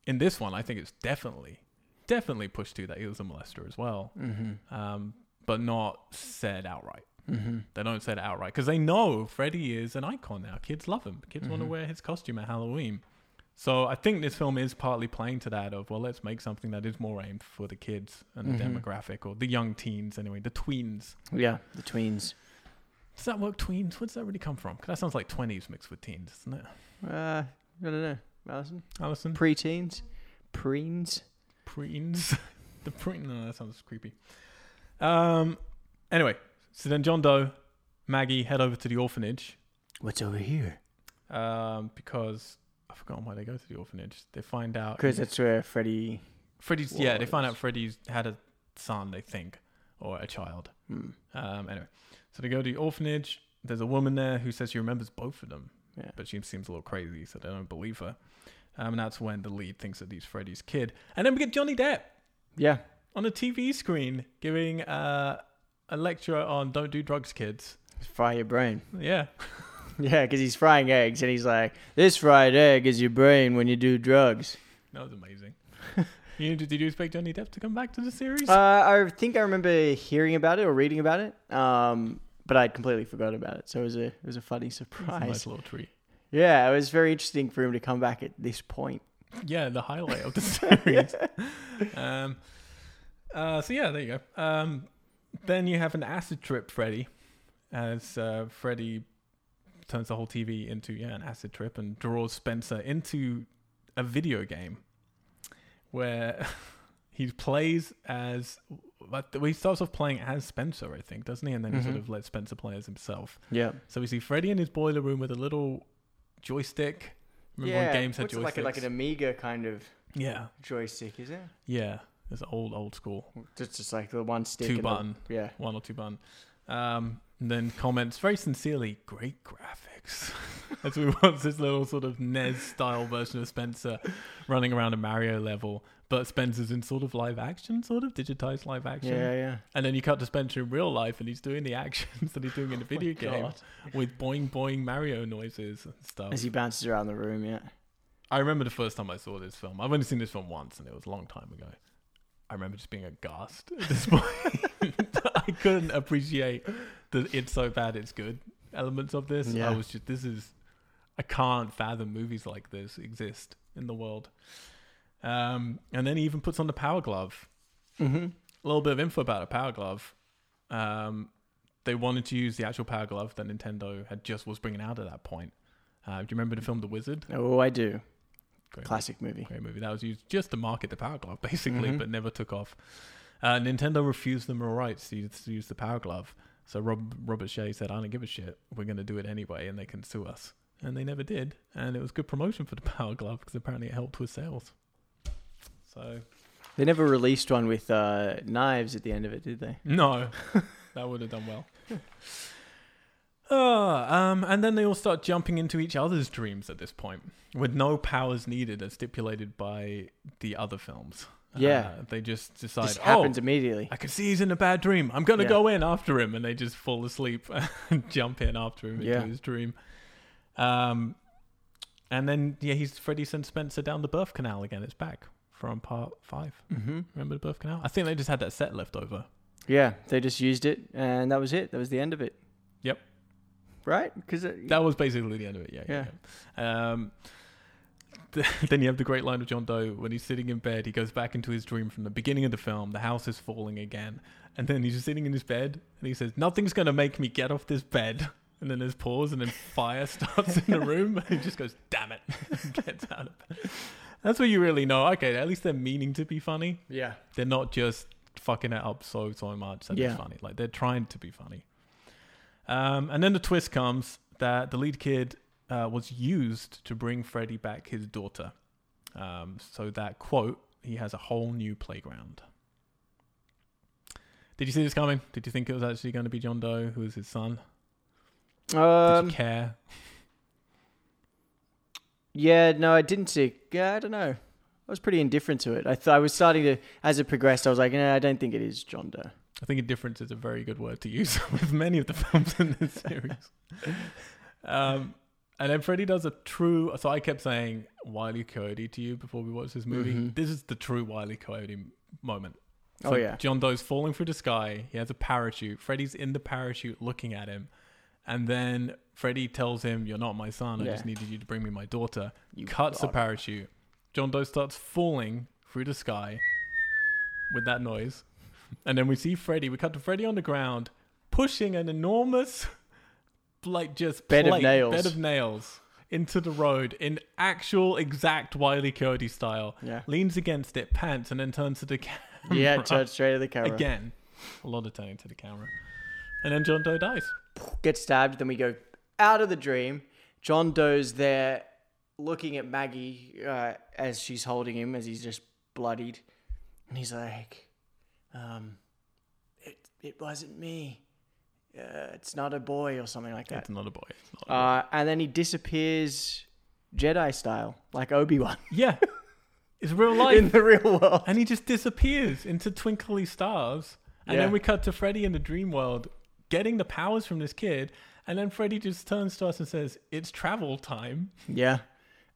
In this one, I think it's definitely, definitely pushed to that he was a molester as well, Mm-hmm. um, but not said outright. Mm-hmm. They don't say it outright because they know Freddy is an icon now. Kids love him. Kids want to wear his costume at Halloween. So I think this film is partly playing to that of well, let's make something that is more aimed for the kids and the Mhm. demographic or the young teens anyway, the tweens. Yeah, the tweens. Does that work? Tweens? Where does that really come from? Because that sounds like twenties mixed with teens, doesn't it? Uh, I don't know. Allison. Allison. Pre-teens? Preens? Preens. [LAUGHS] the pre. No, that sounds creepy. Um. Anyway, so then John Doe, Maggie head over to the orphanage What's over here? um, because I've forgotten why they go to the orphanage. They find out Because that's where Freddy... Freddy's. Yeah, they find out Freddy's had a son, they think, or a child. Hmm. Um, anyway, so they go to the orphanage. There's a woman there who says she remembers both of them, Yeah. but she seems a little crazy, so they don't believe her. Um, and that's when the lead thinks that he's Freddy's kid. And then we get Johnny Depp Yeah. on a TV screen giving uh, a lecture on don't do drugs, kids. Fry your brain. Yeah. [LAUGHS] Yeah, because he's frying eggs, and he's like, "This fried egg is your brain when you do drugs." That was amazing. [LAUGHS] you, did you expect Johnny Depp to come back to the series? Uh, I think I remember hearing about it or reading about it, um, but I'd completely forgot about it. So it was a it was a funny It's a surprise. nice little treat. Yeah, it was very interesting for him to come back at this point. Yeah, the highlight of the [LAUGHS] series. um, uh, so yeah, there you go. Um, then you have an acid trip, Freddy, as uh, Freddy turns the whole TV into yeah an acid trip and draws Spencer into a video game where [LAUGHS] he plays as. But he starts off playing as Spencer, I think, doesn't he? And then he sort Mhm. of lets Spencer play as himself. Yeah, So we see Freddy in his boiler room with a little joystick. Remember when games had joysticks? like a, like an Amiga kind of yeah, joystick, is it? yeah. It's old, old school. It's just like the one stick. Two and the- button. yeah. One or two button. Um, and then comments very sincerely, great graphics. [LAUGHS] As we watch this little sort of NES style version of Spencer running around a Mario level. But Spencer's in sort of live action, sort of digitized live action. Yeah, yeah. And then you cut to Spencer in real life, and he's doing the [LAUGHS] actions that he's doing in the oh video game God. with boing boing Mario noises and stuff. As he bounces around the room, yeah. I remember the first time I saw this film. I've only seen this film once, and it was a long time ago. I remember just being aghast at this [LAUGHS] point. [LAUGHS] I couldn't appreciate the "it's so bad it's good" elements of this. Yeah. I was just, this is, I can't fathom movies like this exist in the world. Um, and then he even puts on the Power Glove. Mm-hmm. A little bit of info about a Power Glove. Um, they wanted to use the actual Power Glove that Nintendo had just was bringing out at that point. Uh, do you remember the film The Wizard? Oh, I do. Great Classic movie. Great movie. That was used just to market the Power Glove, [LAUGHS] basically, Mhm. but never took off. Uh, Nintendo refused them the rights to use, to use the Power Glove. So Rob, Robert Shaye said, I don't give a shit. We're going to do it anyway, and they can sue us. And they never did. And it was good promotion for the [LAUGHS] Power Glove because apparently it helped with sales. So, They never released one with uh, knives at the end of it, did they? no, [LAUGHS] that would have done well. Oh, [LAUGHS] um, and then they all start jumping into each other's dreams at this point, with no powers needed as stipulated by the other films. Yeah. Uh, they just decide, oh, happens immediately. I can see he's in a bad dream. I'm gonna Yeah. go in after him, and they just fall asleep [LAUGHS] and jump in after him into Yeah. his dream. Um, and then yeah, he's Freddy sends Spencer down the birth canal again. It's back from part five. Mm-hmm. Remember the birth canal? I think they just had that set left over. Yeah, they just used it, and that was it. That was the end of it. Yep. Right? Because That was basically the end of it. Yeah. Yeah. yeah. Um, [LAUGHS] then you have the great line of John Doe when he's sitting in bed. He goes back into his dream from the beginning of the film. The house is falling again, and then he's just sitting in his bed, and he says, "Nothing's gonna make me get off this bed." [LAUGHS] And then there's pause, and then fire [LAUGHS] starts in the room, and he just goes, "Damn it!" gets out of bed. That's what you really know. Okay, at least they're meaning to be funny. yeah. They're not just fucking it up so so much that Yeah. it's funny. Like they're trying to be funny. Um, and then the twist comes that the lead kid uh, was used to bring Freddy back his daughter. Um, so that quote, he has a whole new playground. Did you see this coming? Did you think it was actually going to be John Doe, who was his son? Did Um, you care? Yeah, no, I didn't see. Yeah, I don't know. I was pretty indifferent to it. I thought I was starting to, as it progressed, I was like, no, I don't think it is John Doe. I think indifference is a very good word to use [LAUGHS] with many of the films in this series. Um, and then Freddy does a true. So I kept saying Wiley Coyote to you before we watched this movie. Mhm. This is the true Wiley Coyote moment. Oh, yeah. John Doe's falling through the sky. He has a parachute. Freddy's in the parachute looking at him. And then Freddy tells him, You're not my son. I Yeah. just needed you to bring me my daughter. You Cuts the got parachute. John Doe starts falling through the sky with that noise. And then we see Freddy. We cut to Freddy on the ground pushing an enormous, like just Bed of nails. bed of nails into the road in actual exact Wiley Coyote style. Yeah. Leans against it, pants, and then turns to the [LAUGHS] camera. Yeah, turns straight to the camera. Again. A lot of turning to the camera. And then John Doe dies. Gets stabbed, then we go out of the dream. John Doe's there looking at Maggie uh, as she's holding him, as he's just bloodied. And he's like, um, it, it wasn't me. Uh, it's not a boy or something like that. It's not a boy. Not a boy. Uh, and then he disappears Jedi style, like Obi Wan [LAUGHS] yeah. It's real life. in the real world. and he just disappears into twinkly stars. And Yeah. then we cut to Freddy in the dream world getting the powers from this kid. And then Freddy just turns to us and says, It's travel time. Yeah.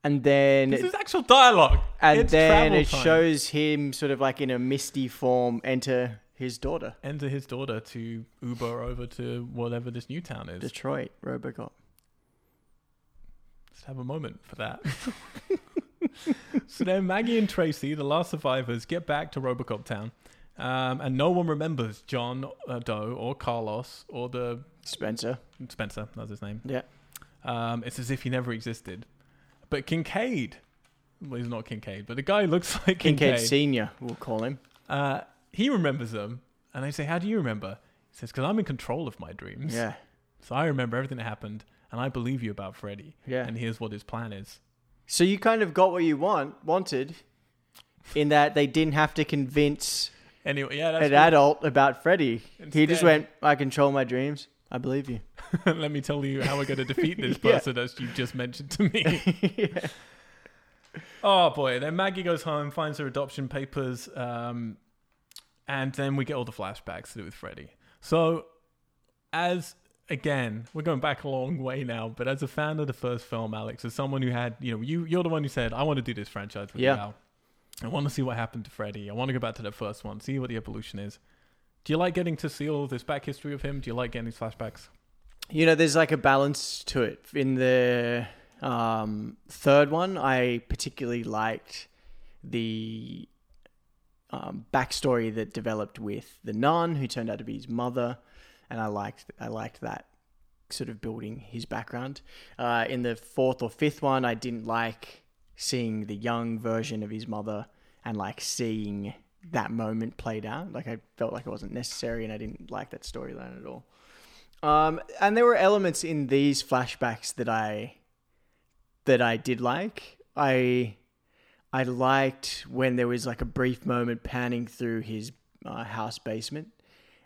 And then This is actual dialogue. and it's then it time. shows him sort of like in a misty form enter his daughter, Enter his daughter to Uber over to whatever this new town is. Detroit, Robocop. Let's have a moment for that. [LAUGHS] so then Maggie and Tracy, the last survivors, get back to Robocop Town. Um, and no one remembers John uh, Doe or Carlos or the Spencer. Spencer, that's his name. Yeah. Um, it's as if he never existed. But Kincaid, well, he's not Kincaid, but the guy looks [LAUGHS] like Kincaid Kincaid. Senior, we'll call him. uh, he remembers them. And I say, How do you remember? He says, Because I'm in control of my dreams. Yeah. So I remember everything that happened. And I believe you about Freddy. Yeah. And here's what his plan is. So you kind of got what you want wanted in that they didn't have to convince Anyway, yeah, that's an adult about Freddy. He just went, I control my dreams. I believe you. [LAUGHS] Let me tell you how we're going to defeat this [LAUGHS] Yeah. person as you just mentioned to me. [LAUGHS] Oh boy! Then Maggie goes home, finds her adoption papers, um, and then we get all the flashbacks to do with Freddy. So, as again, we're going back a long way now, but as a fan of the first film, Alex, as someone who had, you know, you you're the one who said, "I want to do this franchise with Yeah. you now. I want to see what happened to Freddy. I want to go back to the first one, see what the evolution is." Do you like getting to see all this back history of him? Do you like getting these flashbacks? You know, there's like a balance to it. In the um, third one, I particularly liked the um, backstory that developed with the nun, who turned out to be his mother, and I liked I liked that sort of building his background. Uh, in the fourth or fifth one, I didn't like seeing the young version of his mother and like seeing that moment played out. Like I felt like it wasn't necessary, and I didn't like that storyline at all. Um, and there were elements in these flashbacks that I that I did like. I I liked when there was like a brief moment panning through his uh, house basement,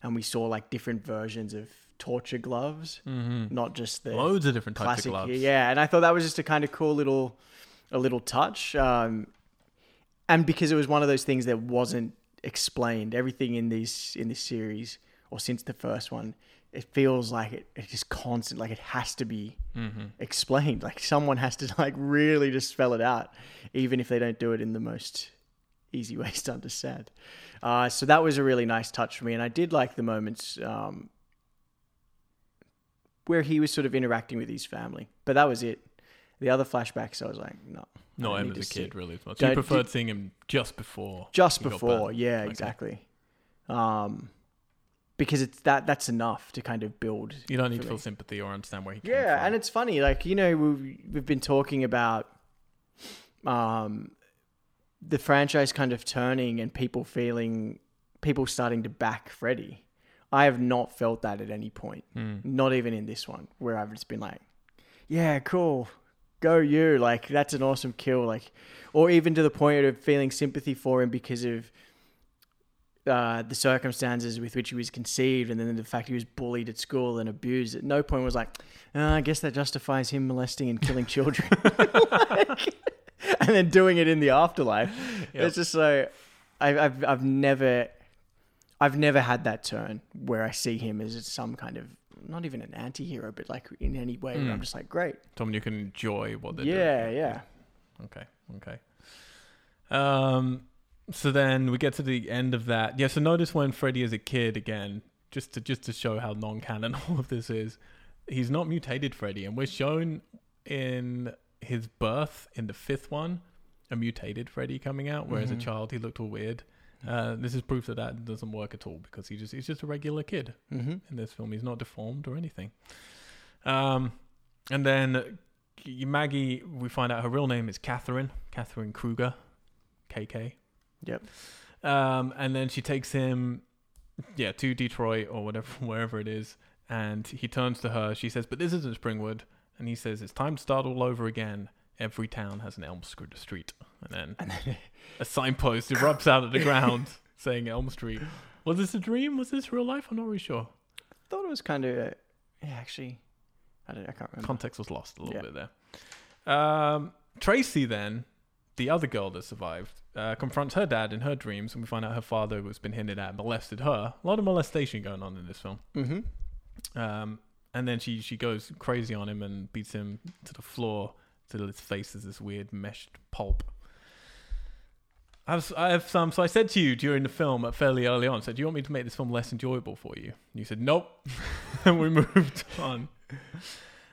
and we saw like different versions of torture gloves, Mm-hmm. not just the Loads of different types classic. of gloves. Yeah, and I thought that was just a kind of cool little a little touch. Um, and because it was one of those things that wasn't explained, everything in these in this series or since the first one, it feels like it, it's just constant. Like it has to be Mm-hmm. explained. Like someone has to [LAUGHS] like really just spell it out, even if they don't do it in the most easy [LAUGHS] ways to understand. Uh, so that was a really nice touch for me, and I did like the moments um, where he was sort of interacting with his family. But that was it. The other flashbacks, I was like, no, Not I as a see- kid, really. As much. Don't- You preferred seeing him just before. just before, yeah, Okay. exactly. Um, because it's that that's enough to kind of build. You don't need to feel sympathy or understand where he Yeah, from. and it's funny, like you know, we've we've been talking about um the franchise kind of turning and people feeling people starting to back Freddy. I have not felt that at any point, Hmm. not even in this one, where I've just been like, "Yeah, cool, go you!" Like that's an awesome kill, like, or even to the point of feeling sympathy for him because of uh, the circumstances with which he was conceived, and then the fact he was bullied at school and abused. At no point was like, "Uh, I guess that justifies him molesting and killing children, [LAUGHS] Like, and then doing it in the afterlife. Yep. It's just so I, I've I've never I've never had that turn where I see him as some kind of not even an anti-hero, but like in any way where I'm just like, great, Someone you can enjoy what they're yeah, doing. yeah. Okay. Okay. Um. So then we get to the end of that. Yeah. So notice when Freddy is a kid again, just to just to show how non-canon [LAUGHS] all of this is. He's not mutated Freddy, and we're shown in his birth in the fifth one a mutated Freddy coming out, whereas a child he looked all weird. Uh, this is proof that that doesn't work at all because he just he's just a regular kid Mm-hmm. in this film. He's not deformed or anything. Um, and then Maggie, we find out her real name is Catherine, Catherine Krueger, KK. Yep. Um, and then she takes him, yeah, to Detroit or whatever, [LAUGHS] wherever it is. And he turns to her. She says, "But this isn't Springwood." And he says, "It's time to start all over again. Every town has an Elm Street Street." And then [LAUGHS] a signpost erupts out of the ground [LAUGHS] saying Elm Street. Was this a dream? Was this real life? I'm not really sure. I thought it was kind of uh, yeah, actually. I don't. I can't remember. Context was lost a little Yeah. bit there. Um, Tracy then, the other girl that survived, uh, confronts her dad in her dreams, and we find out her father, who's been hinted at, molested her. A lot of molestation going on in this film. Mm-hmm. Um, and then she she goes crazy on him and beats him to the floor till his face is this weird meshed pulp. I have, I have some. So I said to you during the film, fairly early on, I said, "Do you want me to make this film less enjoyable for you?" And you said, "Nope," [LAUGHS] and we moved on.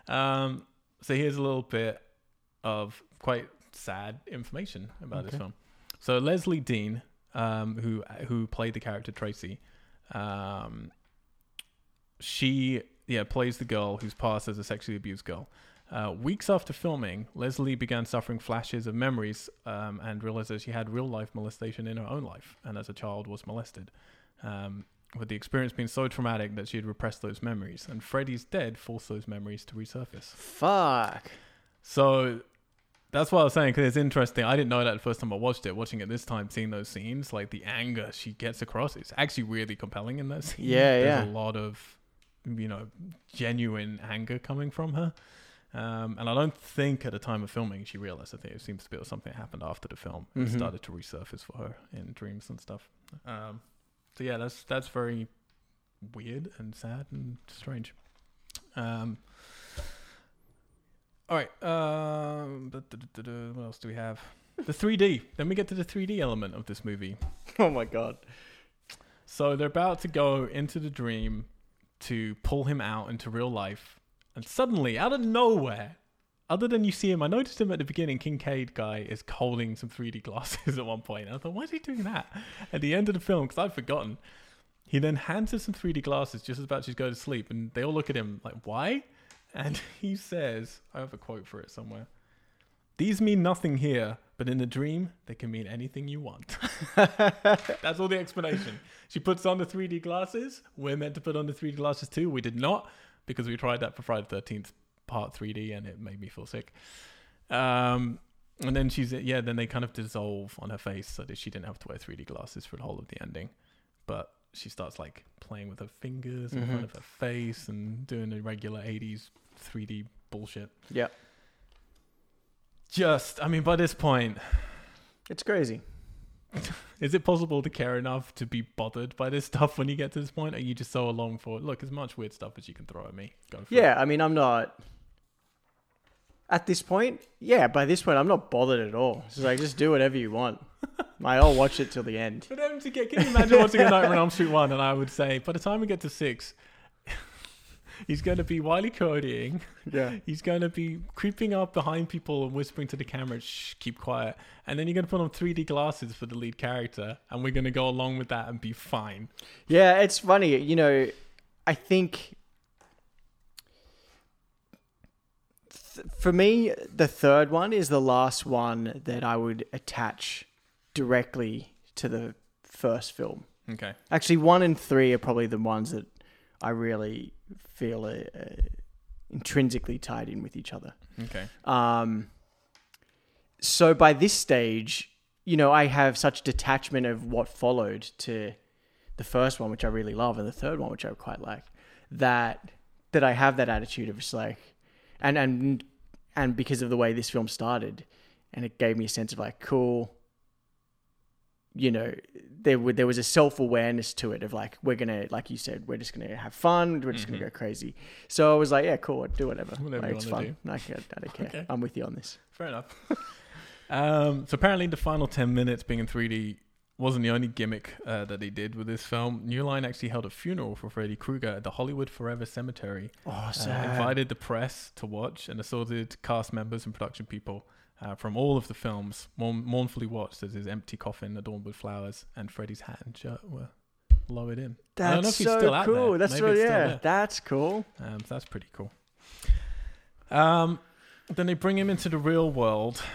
Um, so here's a little bit of quite sad information about this film. So Lezlie Deane, um, who who played the character Tracy, um, she yeah plays the girl who's passed as a sexually abused girl. Uh, weeks after filming, Lezlie began suffering flashes of memories um, and realized that she had real life molestation in her own life, and as a child was molested. Um, with the experience being so traumatic that she had repressed those memories, and Freddy's dead forced those memories to resurface. Fuck. So that's what I was saying because it's interesting. I didn't know that the first time I watched it. Watching it this time, seeing those scenes, like the anger she gets across, it's actually really compelling in that scene. Yeah, There's yeah. a lot of, you know, genuine anger coming from her. Um, and I don't think at the time of filming she realized. I think it seems to be something that happened after the film. It Mhm. started to resurface for her in dreams and stuff. Um, so yeah, that's that's very weird and sad and strange. Um, all right. Um, what else do we have? The 3D. Then we get to the 3D element of this movie. [LAUGHS] Oh my god. So they're about to go into the dream to pull him out into real life. And suddenly, out of nowhere, other than you see him, I noticed him at the beginning. Kincaid guy is holding some 3D glasses [LAUGHS] at one point. And I thought, why is he doing that? At the end of the film, because I'd forgotten. He then hands her some 3D glasses just as about to go to sleep. And they all look at him like, why? And [LAUGHS] he says, I have a quote for it somewhere. These mean nothing here, but in the dream, they can mean anything you want. [LAUGHS] That's all the explanation. She puts on the 3D glasses. We're meant to put on the 3D glasses too. We did not because we tried that for Friday the 13th part 3D and it made me feel sick. Um, and then she's, yeah, then they kind of dissolve on her face so that she didn't have to wear 3D glasses for the whole of the ending. But she starts like playing with her fingers in front Mhm. of her face and doing the regular 80s 3D bullshit. Yeah. Just, I mean, by this point, It's crazy. [LAUGHS] Is it possible to care enough to be bothered by this [LAUGHS] stuff when you get to this point? Are you just so along for look as much weird stuff as you can throw at me? Go for Yeah, I mean, I'm not. At this point, yeah, by this point, I'm not bothered at all. It's like, just do whatever you want. [LAUGHS] I'll watch it till the end. For them to get, can you imagine watching a [LAUGHS] Nightmare on Elm Street one? And I would say, by the time we get to six, he's going to be wily coding. Yeah. [LAUGHS] He's going to be creeping up behind people and whispering to the camera, "Shh, keep quiet." And then you're going to put on 3D glasses for the lead character, and we're going to go along with that and be fine. Yeah, it's funny. You know, I think th- for me, the third one is the last one that I would attach directly to the first film. Okay. Actually, one and three are probably the ones that I really feel are, are intrinsically tied in with each other. Okay. Um, so by this stage, you know, I have such detachment of what followed to the first one, which I really love, and the third one, which I quite like, that that I have that attitude of just like, and and and because of the way this film started, and it gave me a sense of like, cool. You know, there were, there was a self awareness to it of like we're gonna, like you said, we're just gonna have fun, we're just gonna go crazy. So I was like, yeah, cool, do whatever, Mm-hmm. Whatever like, you it's fun. I, can't- I don't care. Okay. I'm with you on this. Fair enough. [LAUGHS] um, so apparently, the final ten minutes being in 3D wasn't the only gimmick uh, that they did with this film. New Line actually held a funeral for Freddy Krueger at the Hollywood Forever Cemetery. Oh, Uh, invited the press to watch and assorted cast members and production people uh, from all of the films mourn- mournfully watched as his empty coffin adorned with flowers and Freddy's hat and shirt were lowered in. I don't know That's if he's so still out cool. there. That's Maybe so it's still yeah. there. That's cool. Um, that's pretty cool. Um, then they bring him into the real world. [LAUGHS]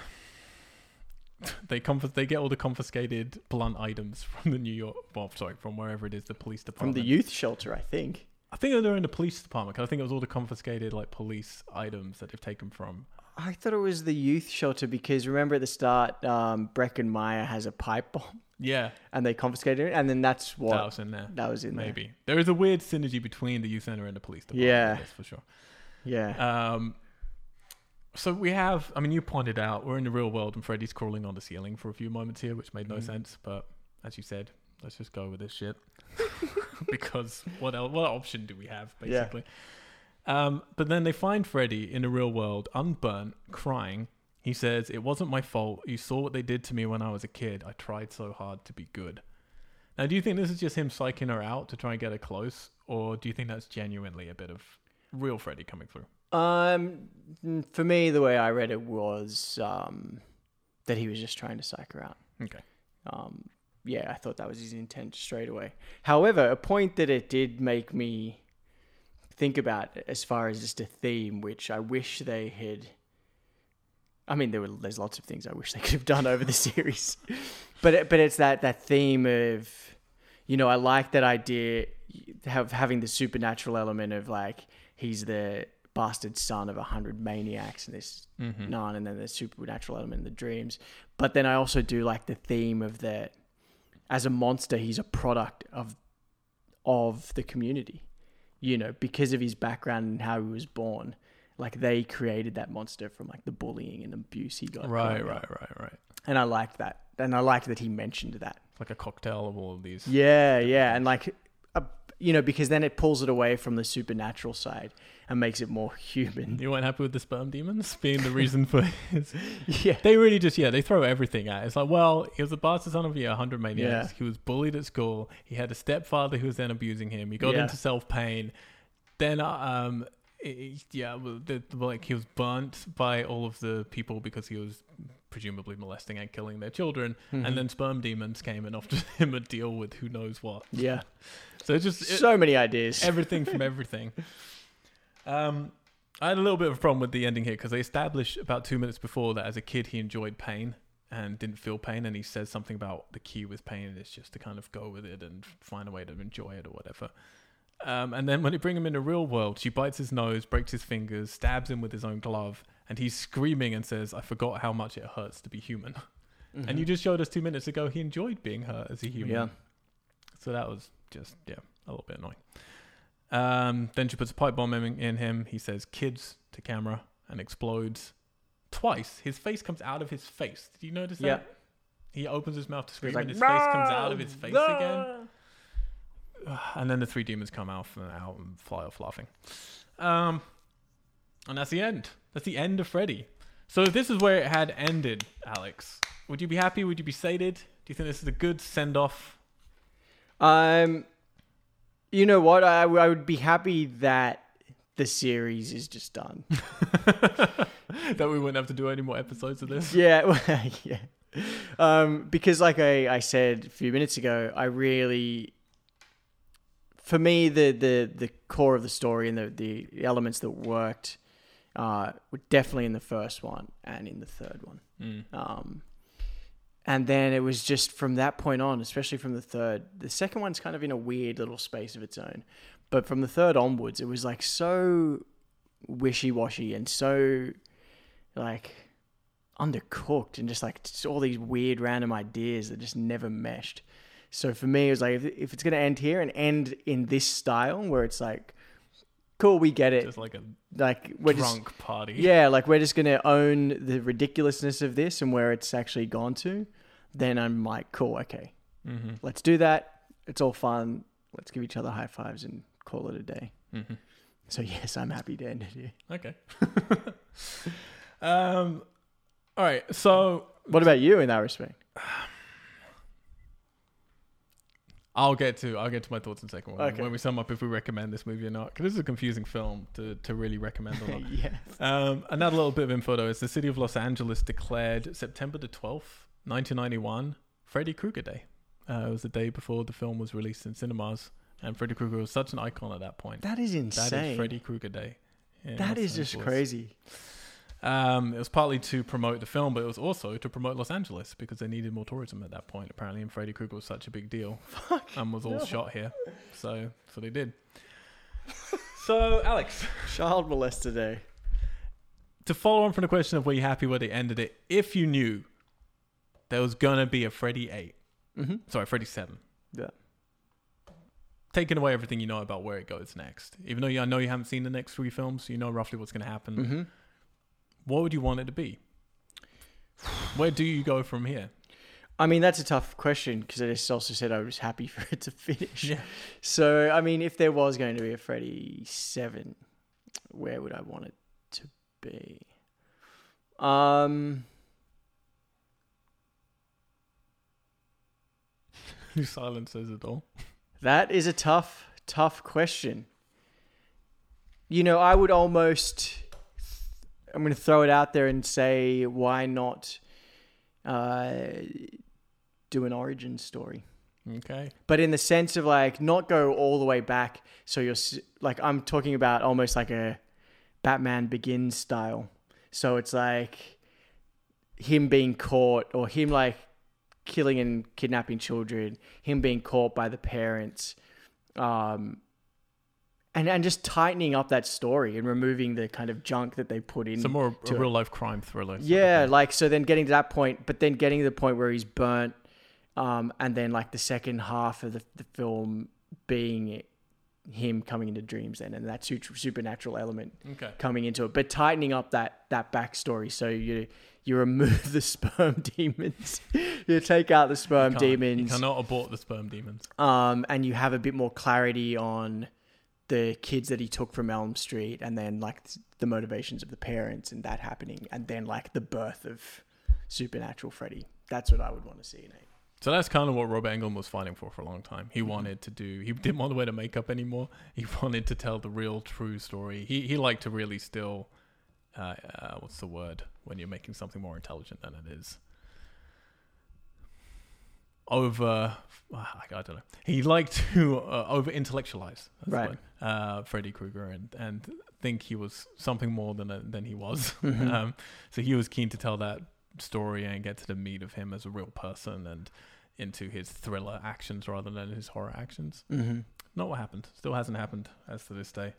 They confis- they get all the confiscated blunt items from the New York, well, sorry, from wherever it is, the police department. From the youth shelter, I think. I think they're in the police department. Cause I think it was all the confiscated like police items that they've taken from. I thought it was the youth shelter because remember at the start, um, Breckin Meyer has a pipe bomb Yeah, and they confiscated it, and then that's what that was in there. that was in there. Maybe there is a weird synergy between the youth center and the police department. Yeah. that's for sure. Yeah. Um, so we have, I mean, you pointed out we're in the real world and Freddy's crawling on the ceiling for a few moments here, which made no Mhm. sense. But as you said, let's just go with this shit [LAUGHS] because what else, what option do we have basically? Yeah. Um, but then they find Freddy in the real world, unburnt, crying. He says, "It wasn't my fault. You saw what they did to me when I was a kid. I tried so hard to be good." Now, do you think this is just him psyching her out to try and get her close, or do you think that's genuinely a bit of real Freddy coming through? Um, for me, the way I read it was um, that he was just trying to psych her out. Okay. Um, yeah, I thought that was his intent straight away. However, a point that it did make me think about as far as just a theme, which I wish they had. I mean, there were there's lots of things I wish they could have done over the [LAUGHS] series, but it, but it's that that theme of, you know, I like that idea of having the supernatural element of like he's the bastard son of a hundred maniacs and this Mm-hmm. nun, and then the supernatural element in the dreams. But then I also do like the theme of that as a monster, he's a product of of the community, you know, because of his background and how he was born. like they created that monster from like the bullying and abuse he got. Right, right, right, right. And I liked that, and I liked that he mentioned that. It's like a cocktail of all of these. Yeah, yeah, and like, uh, you know, because then it pulls it away from the supernatural side and makes it more human. You weren't happy with the sperm demons being the reason for [LAUGHS] his. Yeah, They really just, yeah, they throw everything at it. It's like, well, he was a bastard son of a 100 maniacs. Yeah. He was bullied at school. He had a stepfather who was then abusing him. He got Yeah. into self pain. Then, uh, um, it- yeah, the, like he was burnt by all of the people because he was presumably molesting and killing their children. Mm-hmm. And then sperm demons came and offered [LAUGHS] him a deal with who knows what. yeah. So it's just it- so many ideas. everything from [LAUGHS] everything. Um, I had a little bit of a problem with the ending here because they established about two minutes before that as a kid he enjoyed pain and didn't feel pain, and he says something about the key with pain is just to kind of go with it and find a way to enjoy it or whatever. Um, and then when they bring him in the real world, she bites his nose, breaks his fingers, stabs him with his own glove, and he's screaming and says, "I forgot how much it hurts to be human." [LAUGHS] And you just showed us two minutes ago he enjoyed being hurt as a human. yeah. So that was just yeah, a little bit annoying. Um, then she puts a pipe bomb in, in him. He says "kids" to camera and explodes twice. His face comes out of his face. Did you notice that? He opens his mouth to scream, like, and his face comes out of his face "No!" again. And then the three demons come out and out and fly off laughing. Um, and that's the end. That's the end of Freddy. So if this is where it had ended, Alex, would you be happy? Would you be sated? Do you think this is a good send off? Um, you know what? I, I would be happy that the series is just done. [LAUGHS] that we wouldn't have to do any more episodes of this. yeah, [LAUGHS] yeah. Um, because like I, I said a few minutes ago, I really, for me, the the the core of the story and the the elements that worked, uh, were definitely in the first one and in the third one. Mm. Um, and then it was just from that point on, especially from the third. The second one's kind of in a weird little space of its own, but from the third onwards, it was like so wishy washy and so like undercooked and just like just all these weird random ideas that just never meshed. So for me, it was like if, if it's gonna end here and end in this style where it's like, cool, we get it. Just like a Like we're just drunk party. [LAUGHS] yeah, like we're just gonna own the ridiculousness of this and where it's actually gone to, then I'm like, cool, okay, Mm-hmm. let's do that. It's all fun. Let's give each other high fives and call it a day. Mm-hmm. So [LAUGHS] yes, I'm happy to end it here. Okay. [LAUGHS] um. All right. So What about you in that respect? [SIGHS] I'll get to I'll get to my thoughts in a second when, Okay. when we sum up if we recommend this movie or not. Because this is a confusing film to, to really recommend or [LAUGHS] not. yeah. Um, another little bit of info though is the city of Los Angeles declared September the 12th, 1991, Freddy Krueger Day. Uh, it was the day before the film was released in cinemas, and Freddy Krueger was such an icon at that point. That is insane. That is Freddy Krueger Day. that is just crazy. Um, it was partly to promote the film, but it was also to promote Los Angeles because they needed more tourism at that point. Apparently, and Freddy Krueger was such a big deal, [LAUGHS] and was all shot here, so so they did. [LAUGHS] so, Alex, Child molester day. to follow on from the question of were you happy where they ended it, if you knew there was gonna be a Freddy Eight, Mm-hmm. sorry, Freddy Seven, Yeah. taking away everything you know about where it goes next, even though you, I know you haven't seen the next three films, you know roughly what's gonna happen. Mm-hmm. What would you want it to be? Where do you go from here? I mean, that's a tough question because I just also said I was happy [LAUGHS] for it to finish. Yeah. So, I mean, if there was going to be a Freddy 7, where would I want it to be? Um, [LAUGHS] Your silence says it all. that is a tough, tough question. You know, I would almost. I'm going to throw it out there and say, why not uh, do an origin story? Okay. but in the sense of like not go all the way back. So you're like I'm talking about almost like a Batman Begins style. So it's like him being caught or him like killing and kidnapping children, him being caught by the parents, um, and and just tightening up that story and removing the kind of junk that they put in. So more a to it. real life crime thriller. Yeah, like so then getting to that point, but then getting to the point where he's burnt, um, and then like the second half of the, the film being him coming into dreams then, and that su- supernatural element Okay. coming into it, but tightening up that that backstory so you you remove [LAUGHS] the sperm demons, [LAUGHS] you take out the sperm You demons, cannot abort the sperm demons. um, and you have a bit more clarity on the kids that he took from Elm Street, and then like the motivations of the parents and that happening, and then like the birth of Supernatural Freddy. That's what I would want to see. Nate. So that's kind of what Rob Englund was fighting for for a long time. He wanted to do. He didn't want to wear the makeup anymore. He [LAUGHS] wanted to tell the real, true story. He he liked to really still. Uh, uh, what's the word when you're making something more intelligent than it is? Over, ah, I don't know. He liked to uh, over intellectualize, Right. Uh, Freddy Krueger and and think he was something more than a, than he was. [LAUGHS] Mhm. Um, so he was keen to tell that story and get to the meat of him as a real person and into his thriller actions rather than his horror actions. Mm-hmm. Not what happened. Still hasn't happened as to this day.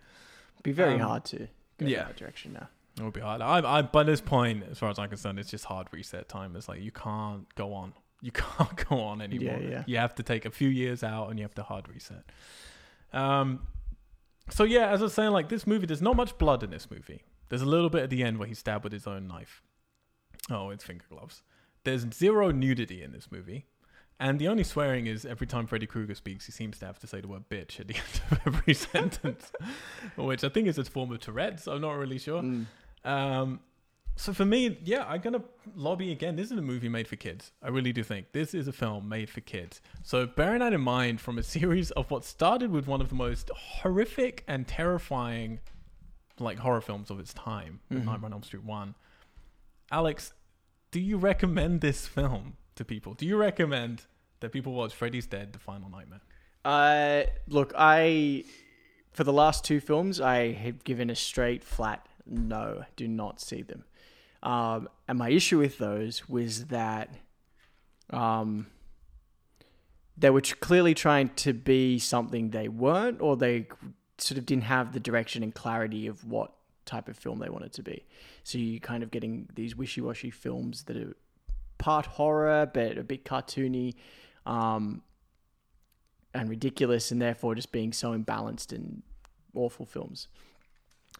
Be very Um, hard to go yeah. in that direction now. It would be hard. I, I, by this point, as far as I'm concerned, it's just hard reset time. It's like you can't go on. You [LAUGHS] can't go on anymore. Yeah, yeah. You have to take a few years out and you have to hard reset. Um, so yeah, as I was saying, like this movie, there's not much blood in this movie. There's a little bit at the end where he's stabbed with his own knife. Oh, it's finger gloves. There's zero nudity in this movie. And the only swearing is every time Freddy Krueger speaks, he seems to have to say the word bitch at the [LAUGHS] end of every [LAUGHS] sentence, which I think is a form of Tourette's. I'm not really sure. Mm. Um, so for me, yeah, I'm gonna lobby again. This is a movie made for kids. I really do think this is a film made for kids. So bearing that in mind, from a [LAUGHS] series of what started with one of the most horrific and terrifying, like horror films of its time, Mhm. Nightmare on Elm Street One. Alex, do you recommend this film to people? Do you recommend that people watch Freddy's Dead: The Final Nightmare? Uh, look, I for the last two films, I have given a straight flat no. Do not see them. Um, and my issue with those was that um, they were clearly trying to be something they weren't, or they sort of didn't have the direction and clarity of what type of film they wanted to be. So you're kind of getting these wishy-washy films that are part horror but a bit cartoony. Um, and ridiculous and therefore just being so imbalanced and awful films.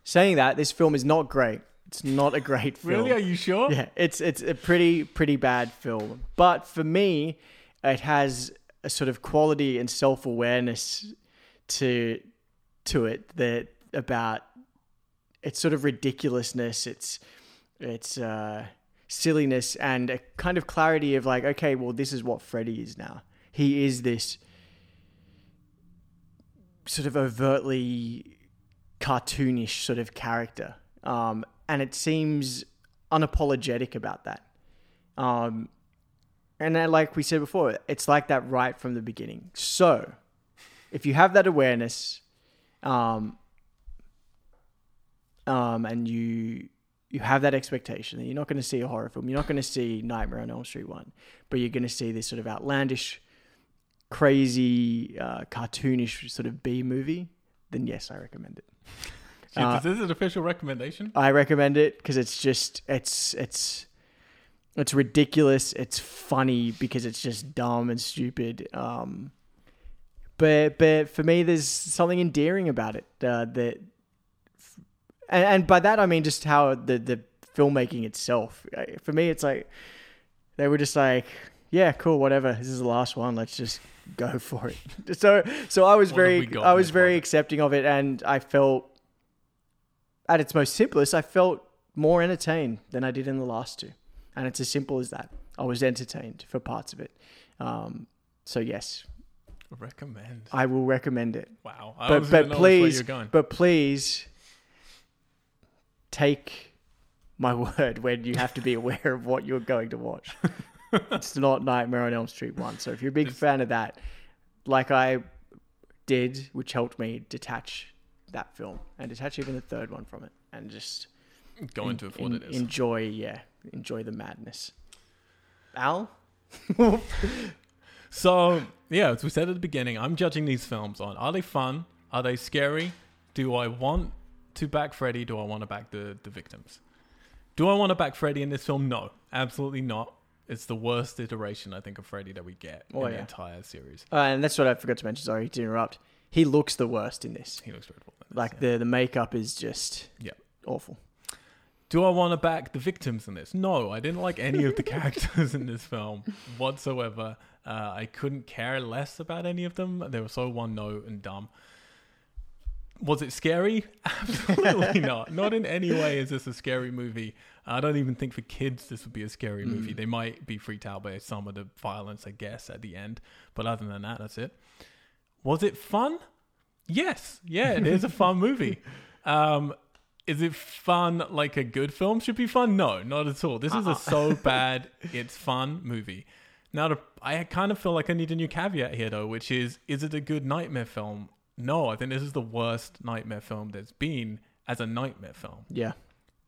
Saying that, this film is not great. It's not a great film. Really? Are you sure? Yeah, it's it's a pretty pretty bad film. But for me, it has a sort of quality and self awareness to to it that about its sort of ridiculousness, its its uh, silliness, and a kind of clarity of like, okay, well, this is what Freddy is now. He is this sort of overtly cartoonish sort of character. Um, and it seems unapologetic about that. Um, and then, like we said before, it's like that right from the beginning. So, if you have that awareness, um, um, and you you have that expectation that you're not going to see a horror film, you're not going to see Nightmare on Elm Street one, but you're going to see this sort of outlandish, crazy, uh, cartoonish sort of B movie, then yes, I recommend it. Uh, is this an official recommendation? I recommend it because it's just it's it's it's ridiculous. It's funny because it's just dumb and stupid. Um, but but for me, there's something endearing about it. Uh, that and, and by that I mean just how the the filmmaking itself. Uh, For me, it's like they were just like, yeah, cool, whatever. This is the last one. Let's just go [LAUGHS] for it. So so I was What very I was very accepting of it, and I felt at its most simplest, I felt more entertained than I did in the last two. And it's as simple as that. I was entertained for parts of it. Um, so yes, Recommend. I will recommend it. Wow. I But but gonna know which way please going. but please take my [LAUGHS] word when you have to be aware of what you're going to watch. [LAUGHS] it's not Nightmare on Elm Street 1. So if you're a big fan of that, like I did, which helped me detach that film and detach even the third one from it and just Go into it for what en- it is. Enjoy, yeah, enjoy the madness. Al, [LAUGHS] So yeah, as we said at the beginning, I'm judging these films on are they fun? Are they scary? Do I want to back Freddy? Do I want to back the, the victims? Do I want to back Freddy in this film? No, absolutely not. It's the worst iteration I think of Freddy that we get Oh, in the entire series. uh, and that's what I forgot to mention. Sorry to interrupt. He looks the worst in this. He looks dreadful. in this, Like yeah. the the makeup is just Yeah. awful. Do I want to back the victims in this? No, I didn't like any of the [LAUGHS] characters in this film whatsoever. Uh, I couldn't care less about any of them. They were so one note and dumb. Was it scary? [LAUGHS] Absolutely [LAUGHS] not. Not in any way is this a scary movie. I don't even think for kids this would be a scary movie. They might be freaked out by some of the violence, I guess, at the end. But other than that, that's it. Was it fun? Yes. Yeah, it is a fun movie. [LAUGHS] Um, is it fun like a good film should be fun? No, not at all. This is a so [LAUGHS] bad it's fun movie. Now, to, I kind of feel like I need a new caveat here, though, which is is it a good nightmare film? No, I think this is the worst nightmare film there's been as a nightmare film. Yeah.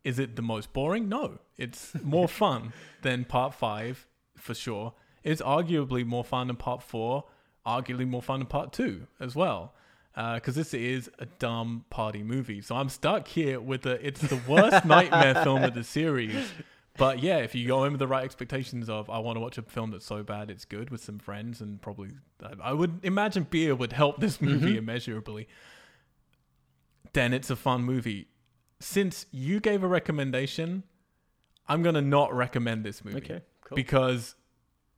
Is it the most boring? No. It's more [LAUGHS] fun than part five, for sure. It's arguably more fun than part four, arguably more fun in part two as well. Uh, because this is a dumb party movie. So I'm stuck here with the it's the worst [LAUGHS] nightmare film of the series. But yeah, if you go in with the right expectations of I want to watch a film that's so bad it's good with some friends and probably I would imagine beer would help this mm-hmm. movie immeasurably. Then it's a fun movie since you gave a recommendation, I'm gonna not recommend this movie Okay, cool. because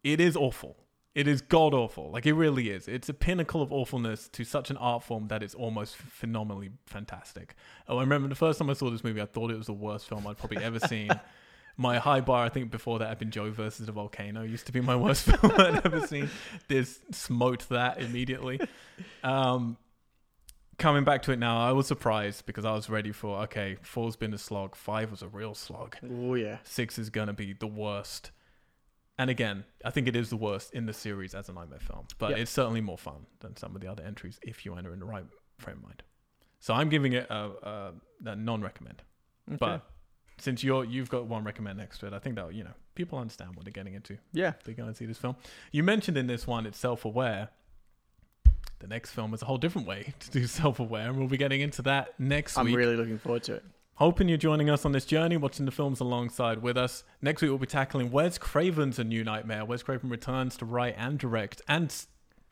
it is awful. It is god awful. Like it really is. It's a pinnacle of awfulness to such an art form that it's almost phenomenally fantastic. Oh, I remember the first time I saw this movie, I thought it was the worst film I'd probably ever seen. [LAUGHS] My high bar, I think, before that had been Joe versus the Volcano. Used to be my worst [LAUGHS] film I'd ever seen. This smote that immediately. Um, coming back to it now, I was surprised because I was ready for okay, four's been a slog, five was a real slog, Oh yeah. six is gonna be the worst. And again, I think it is the worst in the series as a nightmare film, but Yep. it's certainly more fun than some of the other entries if you enter in the right frame of mind. So I'm giving it a, a, a non-recommend. But since you're you've got one recommend next to it, I think that you know people understand what they're getting into. Yeah. they're going to see this film. You mentioned in this one it's self-aware. The next film is a whole different way [LAUGHS] to do self-aware, and we'll be getting into that next week. I'm week. really looking forward to it. Hoping you're joining us on this journey, watching the films alongside with us. Next week we'll be tackling Wes Craven's A New Nightmare. Wes Craven returns to write and direct and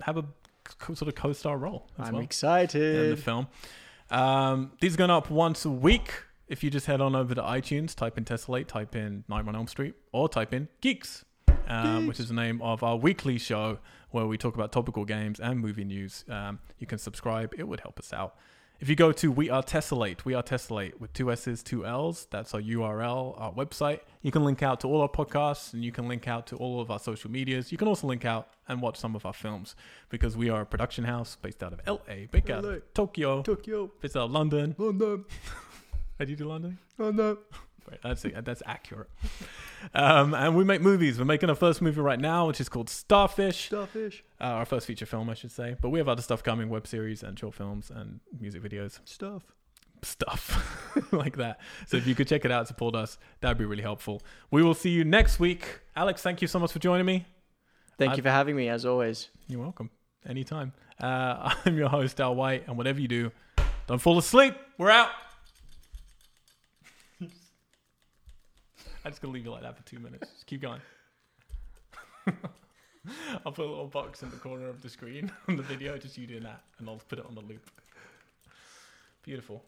have a co- sort of co-star role as I'm well excited. in the film. Um, these are going up once a week. If you just head on over to iTunes, type in Tessellate, type in Nightmare on Elm Street, or type in Geeks, um, which is the name of our weekly show where we talk about topical games and movie news. Um, you can subscribe; it would help us out. If you go to We Are Tessellate, We Are Tessellate with two S's, two L's, that's our URL, our website. You can link out to all our podcasts and you can link out to all of our social medias. You can also link out and watch some of our films because we are a production house based out of LA, out LA. Tokyo, Tokyo. based out of uh, London. London. [LAUGHS] How do you do London? London. Right, that's it. That's accurate. Um, and we make movies. We're making our first movie right now, which is called Starfish. Starfish. Uh, our first feature film, I should say. But we have other stuff coming: web series and short films and music videos, Stuff. stuff [LAUGHS] like that. So if you could check it out, support us. That'd be really helpful. We will see you next week. Alex, thank you so much for joining me. Thank I- you for having me, as always. You're welcome. Anytime. Uh, [LAUGHS] I'm your host, Al White, and whatever you do, don't fall asleep. We're out. I'm just gonna leave you like that for two minutes. Just keep going. [LAUGHS] I'll put a little box in the corner of the screen [LAUGHS] on the video, just you doing that, and I'll put it on the loop. Beautiful.